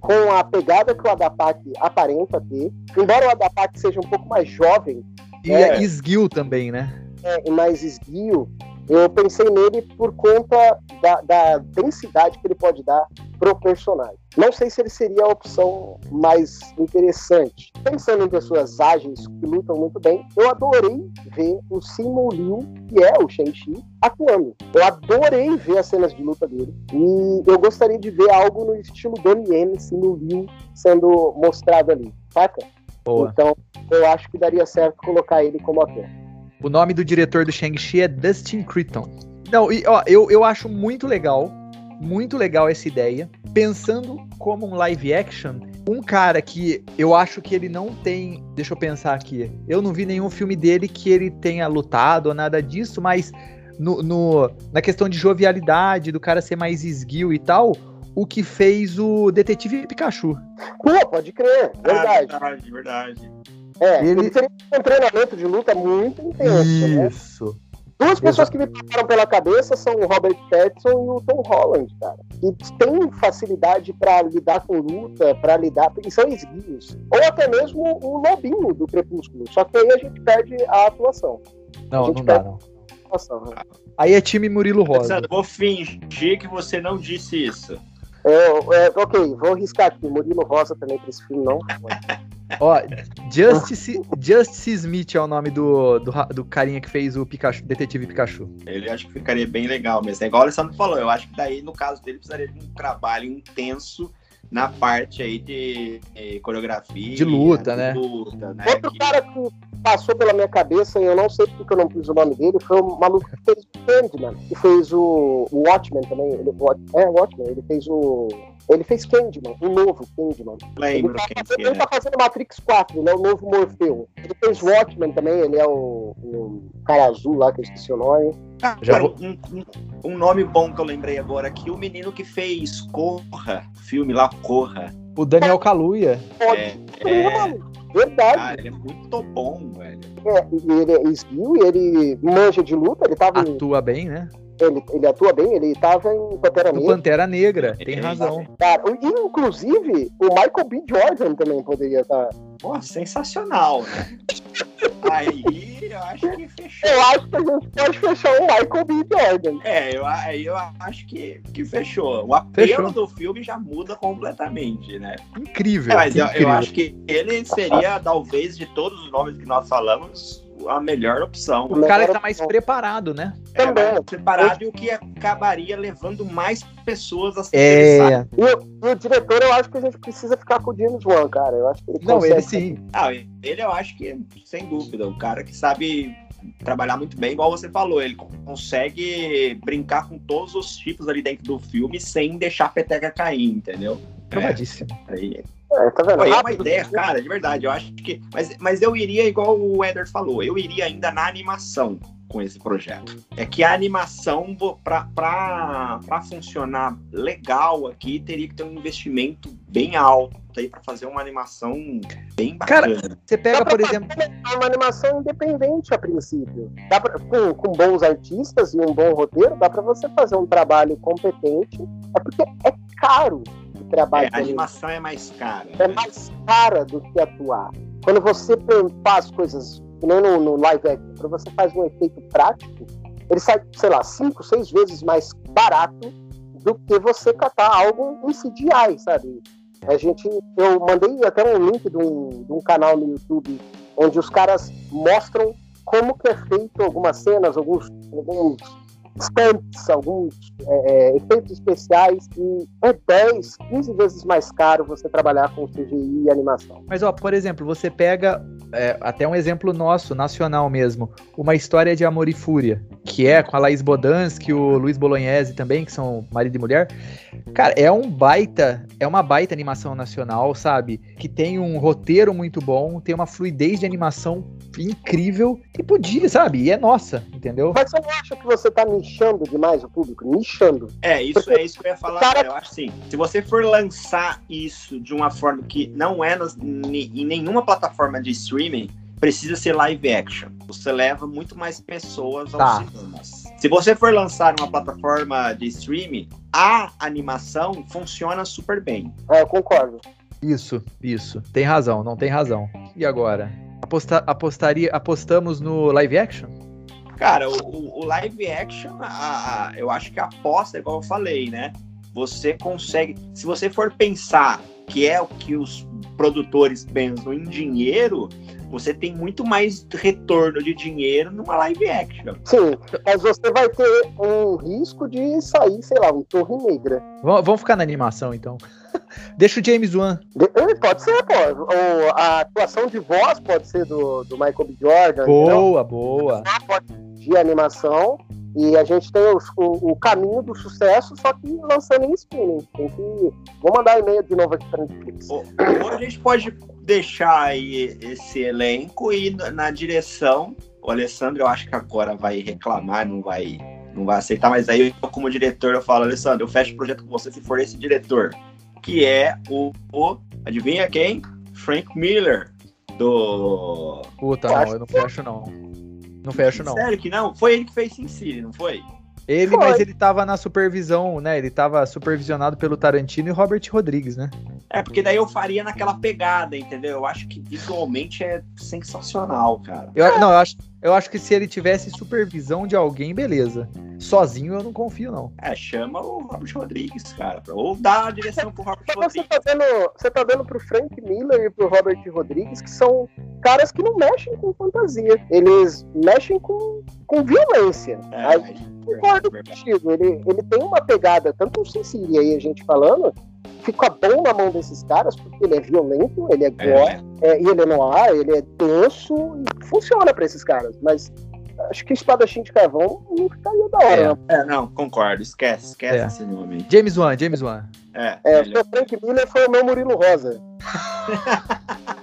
com a pegada que o Adapak aparenta ter. Embora o Adapak seja um pouco mais jovem. E é, esguio também, né? É, mais esguio. Eu pensei nele por conta da, da densidade que ele pode dar pro personagem. Não sei se ele seria a opção mais interessante. Pensando em pessoas ágeis que lutam muito bem, eu adorei ver o Simu Liu, que é o Shang-Chi, atuando. Eu adorei ver as cenas de luta dele. E eu gostaria de ver algo no estilo Donnie Yen, Simu Liu, sendo mostrado ali, saca? Boa. Então, eu acho que daria certo colocar ele como ator. O nome do diretor do Shang-Chi é Dustin Creighton. Não, e, ó, eu, eu acho muito legal, muito legal essa ideia. Pensando como um live action, um cara que eu acho que ele não tem. Deixa eu pensar aqui. Eu não vi nenhum filme dele que ele tenha lutado ou nada disso, mas no, no, na questão de jovialidade, do cara ser mais esguio e tal, o que fez o Detetive Pikachu. Pô, pode crer, verdade. Ah, verdade, verdade. É, ele, teria um treinamento de luta muito intenso. Né? Isso. Né? Duas pessoas que me passaram pela cabeça são o Robert Pattinson e o Tom Holland, cara. Que têm facilidade para lidar com luta, para lidar. E são esguios. Ou até mesmo o Lobinho do Crepúsculo. Só que aí a gente perde a atuação. Não, não dá, não. Atuação, né? Aí é time Murilo Rosa. Vou fingir que você não disse isso. É, é, ok, vou arriscar aqui. Murilo Rosa também para esse filme, não. [laughs] Ó, Justice, Justice Smith é o nome do, do, do, carinha que fez o Pikachu, Detetive Pikachu. Ele acho que ficaria bem legal mesmo. É igual o Alessandro falou, eu acho que daí, no caso dele, precisaria de um trabalho intenso na parte aí de, de coreografia. De luta, né? Luta, né? Outro que... cara que passou pela minha cabeça, e eu não sei porque eu não pus o nome dele, foi o maluco que fez o Candyman, que fez o, o Watchmen também. Ele, é, o Watchmen, ele fez o ele fez Candyman, o novo Candyman. Lembro ele, tá fazendo, ele tá fazendo Matrix 4, ele é o novo Morpheu. Ele fez Watchmen também, ele é o, o cara azul lá, que eu esqueci o nome. Ah, Já vou... um, um, um, nome bom que eu lembrei agora aqui, o menino que fez Corra, filme lá, Corra. O Daniel Kaluuya. É, é, Verdade. Cara, ele é muito bom, velho. É, ele é esguio, ele manja de luta, ele tava. Atua bem, né? Ele, ele atua bem, ele estava em Pantera Negra. Pantera Negra, tem razão. Cara, inclusive, o Michael B. Jordan também poderia estar. Pô, sensacional, né? [laughs] Aí eu acho que fechou. Eu acho que a gente pode fechar o Michael B. Jordan. É, eu, aí eu acho que, que fechou. O apelo fechou. do filme já muda completamente, né? Incrível. É, mas incrível. Eu, eu acho que ele seria, talvez, de todos os nomes que nós falamos, a melhor opção. O cara que tá mais preparado, né? É, mais preparado e o que acabaria levando mais pessoas a se é... interessar. E, e, o diretor, eu acho que a gente precisa ficar com o James Wan, cara. Eu acho que ele Não, ele sim. Ah, ele eu acho que, sem dúvida, o cara que sabe trabalhar muito bem, igual você falou, ele consegue brincar com todos os tipos ali dentro do filme sem deixar a peteca cair, entendeu? Provadíssimo. É, aí, é, tá vendo? Foi uma ideia, cara, de verdade. Eu acho que. Mas, mas eu iria, igual o Eder falou, eu iria ainda na animação com esse projeto. É que a animação, para funcionar legal aqui, teria que ter um investimento bem alto aí para fazer uma animação bem bacana. Cara, você pega, por exemplo. Uma animação independente a princípio. Dá pra, com, com bons artistas e um bom roteiro, dá para você fazer um trabalho competente. É porque é caro trabalho. É, a animação é mais cara. É né? mais cara do que atuar. Quando você faz coisas, nem no, no live action, quando você faz um efeito prático, ele sai, sei lá, cinco, seis vezes mais barato do que você catar algo em CGI, sabe? A gente, eu mandei até um link de um, de um canal no YouTube onde os caras mostram como que é feito algumas cenas, alguns, alguns stunts, alguns é, é, efeitos especiais, e é 10, 15 vezes mais caro você trabalhar com CGI e animação. Mas, ó, por exemplo, você pega, é, até um exemplo nosso, nacional mesmo, uma história de amor e fúria. que é com a Laís Bodansky, o Luiz Bolognese também, que são marido e mulher. Cara, é um baita, é uma baita animação nacional, sabe? Que tem um roteiro muito bom, tem uma fluidez de animação incrível e podia, sabe? E é nossa, entendeu? Mas você não acha que você tá nichando demais o público? Nichando. É, isso Porque é isso que eu ia falar. Cara... Eu acho assim, se você for lançar isso de uma forma que não é nas, em nenhuma plataforma de streaming, precisa ser live action. Você leva muito mais pessoas aos tá. cinemas. Se você for lançar uma plataforma de streaming, a animação funciona super bem. É, eu concordo. Isso, isso. Tem razão, não tem razão. E agora? Aposta, apostaria, apostamos no live action? Cara, o, o live action, a, a, eu acho que a aposta, igual eu falei, né? Você consegue. Se você for pensar que é o que os produtores pensam em dinheiro, você tem muito mais retorno de dinheiro numa live action. Sim, mas você vai ter um risco de sair, sei lá, um Torre Negra. Vamos ficar na animação, então. [laughs] Deixa o James Wan. Pode ser, pô. a atuação de voz pode ser do, do Michael B. Jordan. Boa, boa. De animação. E a gente tem o, o, o, caminho do sucesso, só que lançando em streaming. Tem que. Vou mandar e-mail de novo aqui para Netflix. Ou, ou a gente pode deixar aí esse elenco e na direção. O Alessandro, eu acho que agora vai reclamar, não vai, não vai aceitar, mas aí eu, como diretor, eu falo, Alessandro, eu fecho o projeto com você se for esse diretor. Que é o, o adivinha quem? Frank Miller, do. Puta, não, eu não fecho, não. Não fecho, não. Sério que não? Foi ele que fez Sin City, não foi? Ele, foi. mas ele tava na supervisão, né? Ele tava supervisionado pelo Tarantino e Robert Rodrigues, né? É, porque daí eu faria naquela pegada, entendeu? Eu acho que visualmente é sensacional, cara. Eu, não, eu acho, eu acho que se ele tivesse supervisão de alguém, beleza. Sozinho eu não confio, não. É, chama o Robert Rodrigues, cara. Ou dá a direção pro Robert Rodrigues. Você tá, dando, você tá dando pro Frank Miller e pro Robert Rodrigues, que são caras que não mexem com fantasia. Eles mexem com, com violência. É, Aí, concordo contigo. Ele, ele tem uma pegada, tanto o Sin aí a gente falando, fica bom na mão desses caras, porque ele é violento, ele é gore, é. É, e ele é no ar, ele é denso, e funciona para esses caras. Mas acho que espadachim de carvão não ficaria da hora. É, não, é, não concordo. Esquece, esquece é. esse nome. James Wan, James Wan. É, é o Frank Miller foi o meu Murilo Rosa. [laughs]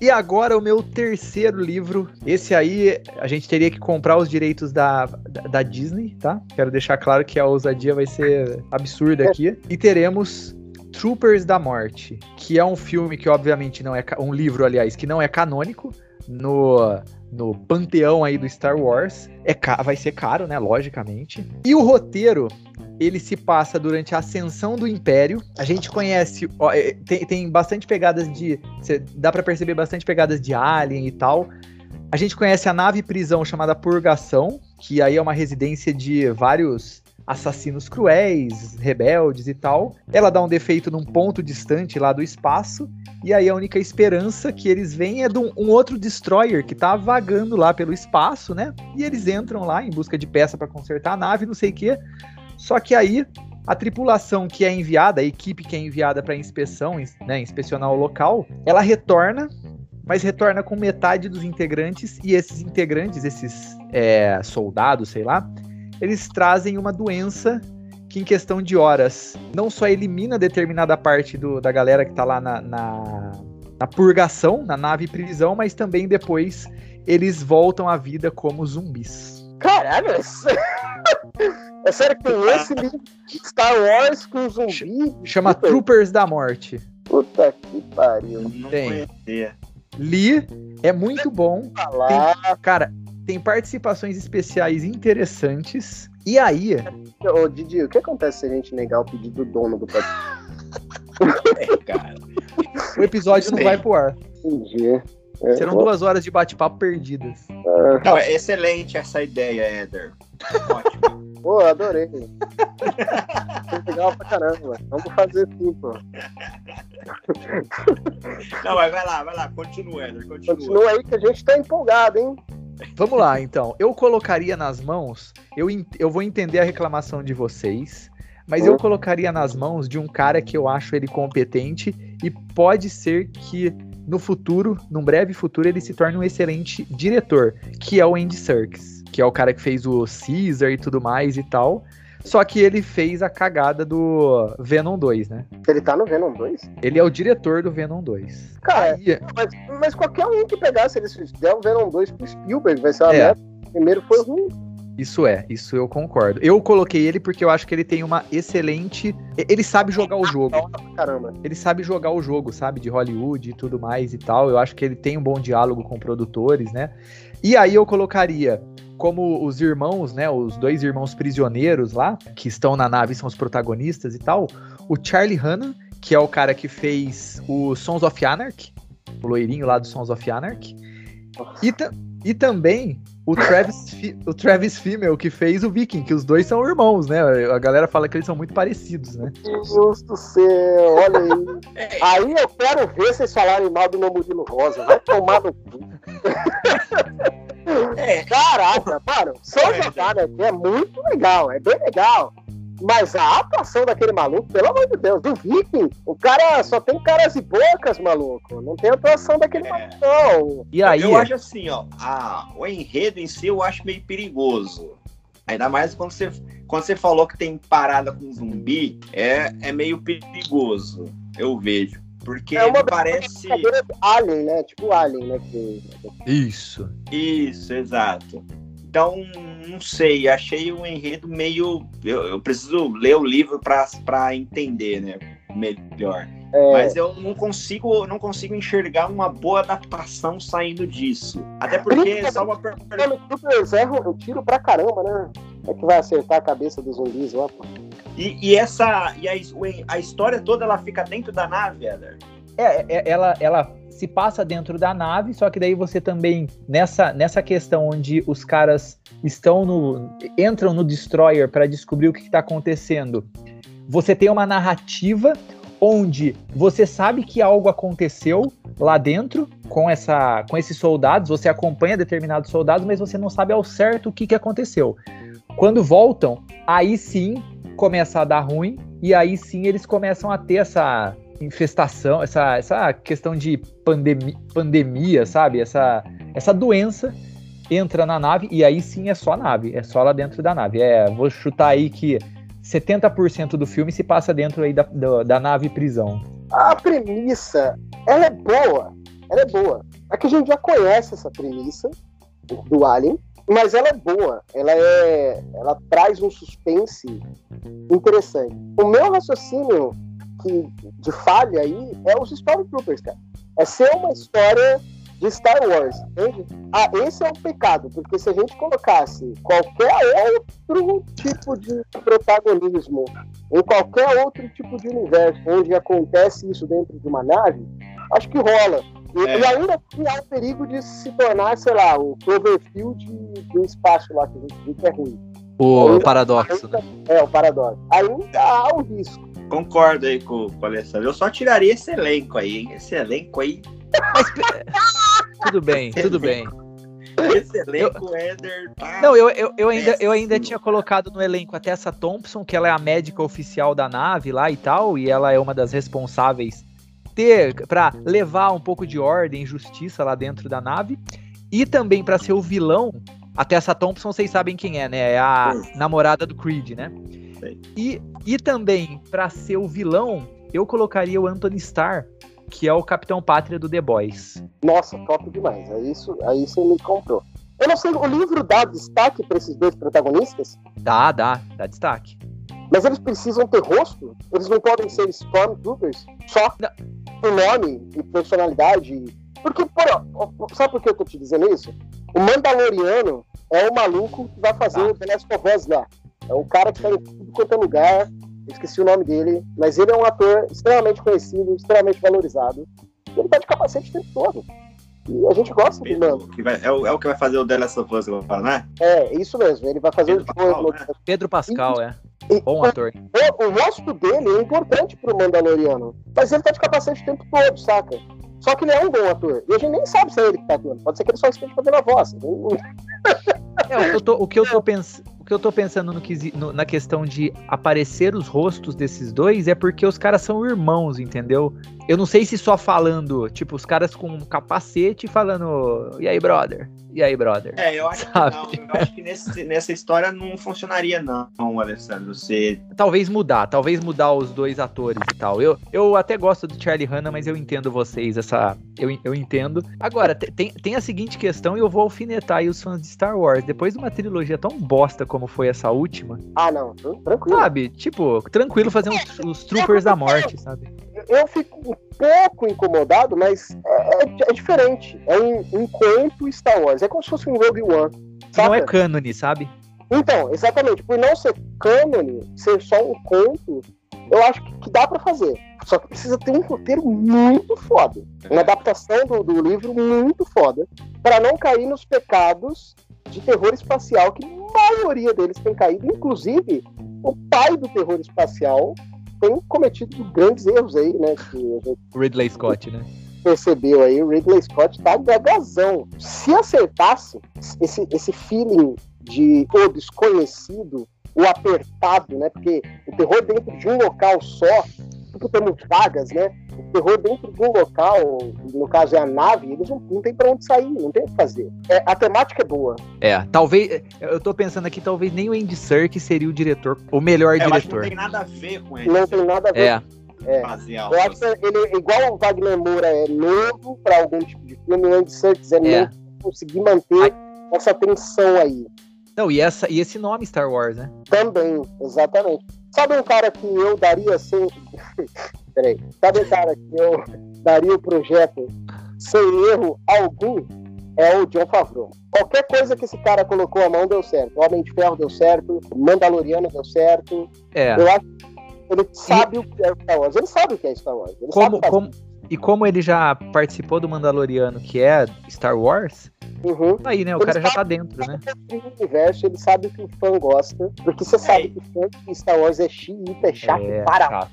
E agora o meu terceiro livro. Esse aí a gente teria que comprar os direitos da, da, da Disney, tá? Quero deixar claro que a ousadia vai ser absurda aqui. E teremos Troopers da Morte, que é um filme que obviamente não é um livro, aliás, que não é canônico no no panteão aí do Star Wars. É vai ser caro, né, logicamente. E o roteiro ele se passa durante a ascensão do Império. A gente conhece, ó, é, tem, tem bastante pegadas de. Cê, dá para perceber bastante pegadas de Alien e tal. A gente conhece a nave prisão chamada Purgação, que aí é uma residência de vários assassinos cruéis, rebeldes e tal. Ela dá um defeito num ponto distante lá do espaço, e aí a única esperança que eles veem é de um, um outro destroyer que tá vagando lá pelo espaço, né? E eles entram lá em busca de peça para consertar a nave, não sei o quê. Só que aí a tripulação que é enviada, a equipe que é enviada para inspeção, né, inspecionar o local, ela retorna, mas retorna com metade dos integrantes e esses integrantes, esses é, soldados, sei lá, eles trazem uma doença que em questão de horas não só elimina determinada parte do, da galera que tá lá na, na, na purgação, na nave prisão, mas também depois eles voltam à vida como zumbis. Caralho, é sério que tem esse livro Star Wars com zumbi? Chama Puta. Troopers da Morte. Puta que pariu. Não tem. Li, é muito bom. Tem, cara, tem participações especiais interessantes. E aí. Ô, Didi, o que acontece se a gente negar o pedido do dono do podcast? [laughs] é, cara. O episódio não vai pro ar. Entendi. É, Serão duas horas de bate-papo perdidas. É. Não, é excelente essa ideia, Éder. Ótimo. Pô, adorei. legal pra caramba. Vamos fazer tudo. pô. Não, mas vai lá, vai lá. Continua, Éder. Continua. continua aí que a gente tá empolgado, hein? Vamos lá, então. Eu colocaria nas mãos. Eu, eu vou entender a reclamação de vocês. Mas eu colocaria nas mãos de um cara que eu acho ele competente e pode ser que no futuro, num breve futuro, ele se torne um excelente diretor, que é o Andy Serkis que é o cara que fez o Caesar e tudo mais e tal. Só que ele fez a cagada do Venom 2, né? Ele tá no Venom 2? Ele é o diretor do Venom 2. Cara, Aí, mas, mas, qualquer um que pegasse, ele se der o Venom 2 pro Spielberg, vai ser uma é. merda. Primeiro foi ruim. Isso é, isso eu concordo. Eu coloquei ele porque eu acho que ele tem uma excelente. Ele sabe jogar o jogo. Caramba. Ele sabe jogar o jogo, sabe? De Hollywood e tudo mais e tal. Eu acho que ele tem um bom diálogo com produtores, né? E aí eu colocaria como os irmãos, né? Os dois irmãos prisioneiros lá, que estão na nave, são os protagonistas e tal. O Charlie Hanna, que é o cara que fez o Sons of Anarchy, o loirinho lá do Sons of Anarchy. E, e também o Travis, o Travis Fimmel, que fez o Viking, que os dois são irmãos, né? A galera fala que eles são muito parecidos, né? Meu Deus do céu, olha aí. É. [laughs] aí eu quero ver vocês falarem mal do meu Murilo Rosa. Vai tomar no cu. É. Caraca, mano, só jogar, né? É muito legal, é bem legal. Mas a atuação daquele maluco, pelo amor de Deus, do Viking, o cara só tem caras e bocas, maluco. Não tem atuação daquele é. maluco, não. E aí? Eu acho assim, ó, a, o enredo em si eu acho meio perigoso. Ainda mais quando você, quando você falou que tem parada com zumbi, é, é meio perigoso, eu vejo. Porque é uma parece. Alien, né? Tipo Alien, né? Que... Isso. Isso, exato. Então, não sei, achei o enredo meio. Eu, eu preciso ler o livro para entender, né? Melhor. É... Mas eu não consigo, não consigo enxergar uma boa adaptação saindo disso. Até porque é só uma erro, eu tiro pra caramba, né? É que vai acertar a cabeça dos zumbis lá, pô. E, e essa. E a, a história toda ela fica dentro da nave, Eder? É, é, ela, ela se passa dentro da nave, só que daí você também, nessa, nessa questão onde os caras estão no. entram no destroyer para descobrir o que está acontecendo, você tem uma narrativa onde você sabe que algo aconteceu lá dentro com essa com esses soldados, você acompanha determinados soldados, mas você não sabe ao certo o que, que aconteceu. Quando voltam, aí sim começa a dar ruim e aí sim eles começam a ter essa infestação, essa, essa questão de pandemia, pandemia, sabe? Essa, essa doença entra na nave e aí sim é só nave, é só lá dentro da nave. É, vou chutar aí que 70% do filme se passa dentro aí da, da, da, nave prisão. A premissa, ela é boa, ela é boa. É que a gente já conhece essa premissa do Alien, mas ela é boa, ela é, ela traz um suspense interessante. O meu raciocínio que, de falha aí é os Stormtroopers, cara. É ser uma história de Star Wars, entende? Ah, esse é o pecado, porque se a gente colocasse qualquer outro tipo de protagonismo em qualquer outro tipo de universo onde acontece isso dentro de uma nave, acho que rola. E, é. e ainda há o perigo de se tornar, sei lá, o Cloverfield do espaço lá que a gente viu que é ruim. O ainda, paradoxo, ainda, né? É, o paradoxo. Ainda há o risco. Concordo aí com, com o Alessandro. Eu só tiraria esse elenco aí, hein? Esse elenco aí. Mas, tudo bem, tudo bem. Esse elenco, eu, Éder. Tá não, eu, eu, eu, ainda, eu ainda tinha colocado no elenco até essa Thompson, que ela é a médica oficial da nave lá e tal, e ela é uma das responsáveis ter para levar um pouco de ordem e justiça lá dentro da nave. E também para ser o vilão, até essa Thompson vocês sabem quem é, né? É a namorada do Creed, né? E, e também, para ser o vilão, eu colocaria o Anthony Starr, que é o Capitão Pátria do The Boys. Nossa, top demais. Aí, isso, aí você me comprou. Eu não sei, o livro dá destaque para esses dois protagonistas? Dá, dá, dá destaque. Mas eles precisam ter rosto? Eles não podem ser Stormtroopers? Só não. por nome e personalidade? Porque, por, sabe por que eu tô te dizendo isso? O Mandaloriano é o maluco que vai fazer ah. o The Last of Us lá. É um cara que tá em tudo quanto é lugar. Eu esqueci o nome dele, mas ele é um ator extremamente conhecido, extremamente valorizado. E ele tá de capacete o tempo todo. E a gente gosta do mano. É o, é o que vai fazer o The Last of Us agora, né? É, isso mesmo. Ele vai fazer Pedro o Pascal. Né? Pedro Pascal, e, é. E, Bom ator. O, o rosto dele é importante pro Mandaloriano. Mas ele tá de capacete o tempo todo, saca? Só que ele é um bom ator. E a gente nem sabe se é ele que tá atuando. Pode ser que ele só esteja fazendo a voz. É, tô, o, que eu tô pensando, o que eu tô pensando no, no, na questão de aparecer os rostos desses dois é porque os caras são irmãos, entendeu? Eu não sei se só falando, tipo, os caras com um capacete falando, e aí, brother? E aí, brother? É, eu acho Sabe? que não. Eu acho que nesse, nessa história não funcionaria, não, Alessandro. Você. Talvez mudar, talvez mudar os dois atores e tal. Eu, eu até gosto do Charlie Hanna, mas eu entendo vocês, essa. Eu, eu entendo. Agora, tem, tem a seguinte questão e eu vou alfinetar aí os fãs de Star Wars. Depois de uma trilogia tão bosta como foi essa última. Ah, não, tranquilo. Sabe? Tipo, tranquilo fazer os, os Troopers da Morte, sabe? Eu fico um pouco incomodado, mas é, é, é diferente. É um, um conto Star Wars é como se fosse um Rogue One. Saca? Não é cânone, sabe? Então, exatamente. Por não ser cânone, ser só um conto, eu acho que, que dá para fazer. Só que precisa ter um roteiro muito foda. Uma adaptação do, do livro muito foda. para não cair nos pecados de terror espacial que a maioria deles tem caído. Inclusive, o pai do terror espacial tem cometido grandes erros aí, né? Ridley Scott, né? percebeu aí, o Ridley Scott tá gagazão. Se acertasse esse, esse feeling de o desconhecido, o apertado, né? Porque o terror dentro de um local só, tipo temos vagas, né? Terror dentro de um local, no caso é a nave, eles não, não tem para onde sair, não tem o que fazer. É, a temática é boa. É, talvez. Eu tô pensando aqui, talvez nem o Andy Serkis seria o diretor, o melhor é, diretor. não tem nada a ver com ele. Não tem nada a ver. É. É. Eu acho que ele, igual o Wagner Moura é novo para algum tipo de filme, o Andy Serkis é, é. novo conseguir manter essa tensão aí. Não, e, essa, e esse nome Star Wars, né? Também, exatamente. Sabe um cara que eu daria sem. [laughs] Peraí. Sabe cara que eu daria o projeto sem erro algum? É o John Favreau. Qualquer coisa que esse cara colocou a mão deu certo. O Homem de Ferro deu certo, Mandaloriano deu certo. É. Eu acho ele sabe e... o que é Star Wars. Ele sabe o que é Star Wars. Ele como, como, e como ele já participou do Mandaloriano, que é Star Wars, uhum. aí, né? O ele cara já tá dentro, né? O universo, ele sabe o que o fã gosta. Porque você sabe que fã de Star Wars é xiita, é chato é, para. Chato.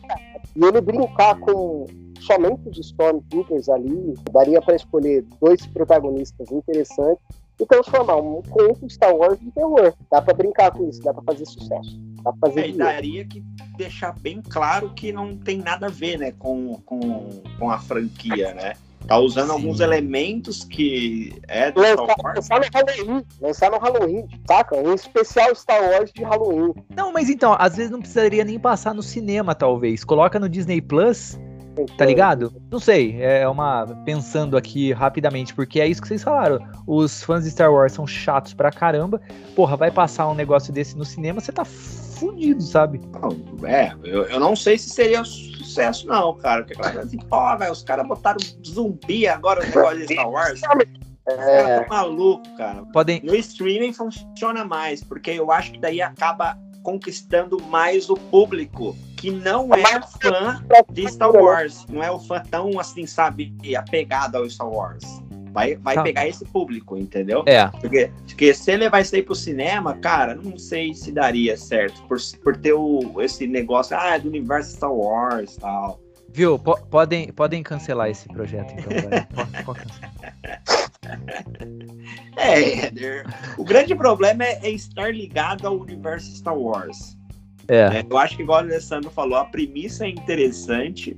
E ele brincar com somente os Stormtroopers ali, daria para escolher dois protagonistas interessantes e transformar um conto Star Wars de terror. Dá para brincar com isso, dá para fazer sucesso. Dá pra fazer é, daria que deixar bem claro que não tem nada a ver, né, com, com, com a franquia, né? Tá usando Sim. alguns elementos que é do lançar, Star Wars. Lançar no Halloween, lançar no Halloween, saca? Um especial Star Wars de Halloween. Não, mas então, às vezes não precisaria nem passar no cinema, talvez. Coloca no Disney Plus Tá ligado? Não sei, é uma. Pensando aqui rapidamente, porque é isso que vocês falaram. Os fãs de Star Wars são chatos pra caramba. Porra, vai passar um negócio desse no cinema, você tá fudido, sabe? Não, é, eu, eu não sei se seria sucesso, não, cara. Porque assim, pô, velho, os caras botaram zumbi agora no negócio de Star Wars. [laughs] É. Tá maluco, cara. Podem... No streaming funciona mais, porque eu acho que daí acaba conquistando mais o público que não é fã de Star Wars, não é o fã tão assim, sabe, apegado ao Star Wars. Vai, vai tá. pegar esse público, entendeu? É. Porque, porque se ele vai sair pro cinema, cara, não sei se daria certo. Por, por ter o, esse negócio, ah, é do universo Star Wars e tal. Viu? P podem, podem cancelar esse projeto, então. [laughs] pode, pode é, Éder. O grande problema é, é, estar ligado ao universo Star Wars. É. é. Eu acho que, igual o Alessandro falou, a premissa é interessante,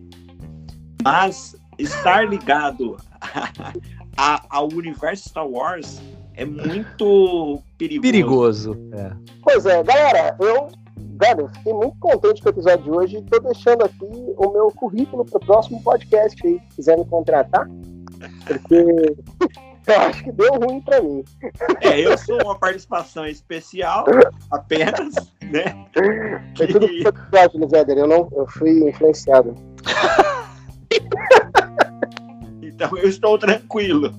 mas estar [laughs] ligado a, ao universo Star Wars é muito perigoso. Perigoso. É. Pois é, galera, eu, velho, fiquei muito contente com o episódio de hoje. Estou deixando aqui o meu currículo para o próximo podcast aí, se quiser me contratar. Porque [laughs] eu acho que deu ruim para mim. É, eu sou uma participação especial, apenas, né? Foi tudo que... tudo Zéder, eu não, eu fui influenciado. então eu estou tranquilo.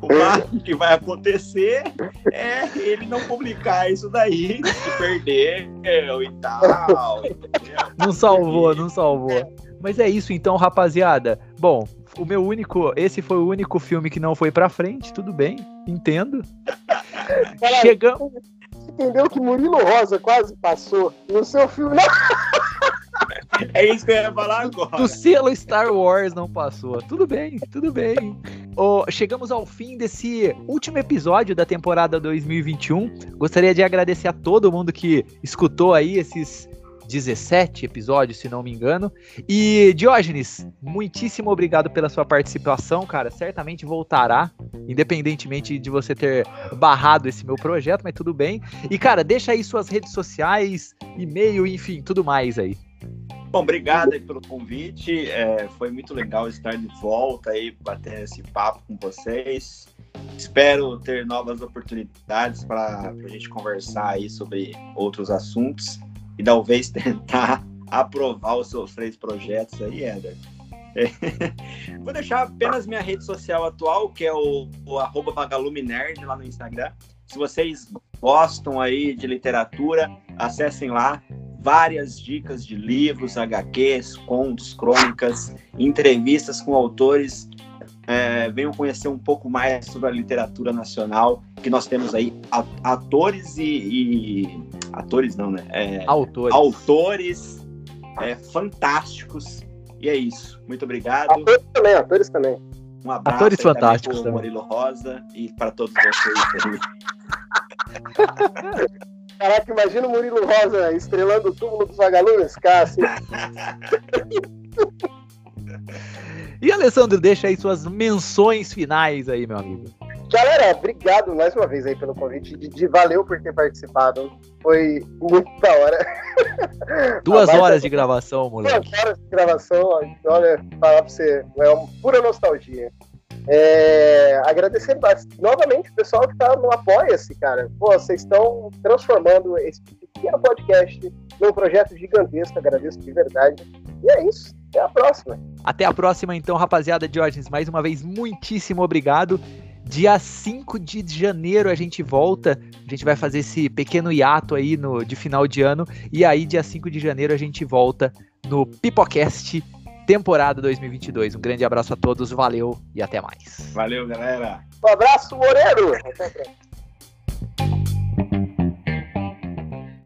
O máximo que vai acontecer é ele não publicar isso daí, se perder e tal. Entendeu? Não salvou, não salvou. Mas é isso então, rapaziada. Bom, o meu único. Esse foi o único filme que não foi pra frente, tudo bem, entendo. [laughs] Chegamos. Entendeu que Murilo Rosa quase passou no seu filme. [laughs] É isso que eu ia falar agora. Do selo Star Wars não passou. Tudo bem, tudo bem. Oh, chegamos ao fim desse último episódio da temporada 2021. Gostaria de agradecer a todo mundo que escutou aí esses 17 episódios, se não me engano. E Diógenes, muitíssimo obrigado pela sua participação, cara. Certamente voltará, independentemente de você ter barrado esse meu projeto, mas tudo bem. E, cara, deixa aí suas redes sociais, e-mail, enfim, tudo mais aí. Bom, obrigado aí pelo convite. É, foi muito legal estar de volta aí, bater esse papo com vocês. Espero ter novas oportunidades para a gente conversar aí sobre outros assuntos e talvez [laughs] tentar aprovar os seus três projetos aí, Éder. É. [laughs] Vou deixar apenas minha rede social atual, que é o, o arroba vagalumenerd lá no Instagram. Se vocês gostam aí de literatura, acessem lá várias dicas de livros, HQs, contos, crônicas, entrevistas com autores. É, venham conhecer um pouco mais sobre a literatura nacional, que nós temos aí atores e, e atores não, né? É, autores. Autores é, fantásticos. E é isso. Muito obrigado. Atores também, atores também. Um abraço atores fantásticos para o Murilo Rosa e para todos vocês. [laughs] Caraca, imagina o Murilo Rosa estrelando o túmulo dos vagalumes, Cássio. [laughs] e Alessandro, deixa aí suas menções finais aí, meu amigo. Galera, obrigado mais uma vez aí pelo convite. De, valeu por ter participado. Foi muito da hora. [laughs] Duas horas de gravação, moleque. Duas horas de gravação. Olha, falar pra você, é uma pura nostalgia. É, agradecer novamente o pessoal que está no Apoia-se, cara. Pô, vocês estão transformando esse pequeno podcast num projeto gigantesco. Agradeço de verdade. E é isso. Até a próxima. Até a próxima, então, rapaziada. Diógenes, mais uma vez, muitíssimo obrigado. Dia 5 de janeiro a gente volta. A gente vai fazer esse pequeno hiato aí no, de final de ano. E aí, dia 5 de janeiro, a gente volta no Pipocast temporada 2022. Um grande abraço a todos, valeu e até mais. Valeu, galera. Um abraço, Moreiro. Até a próxima.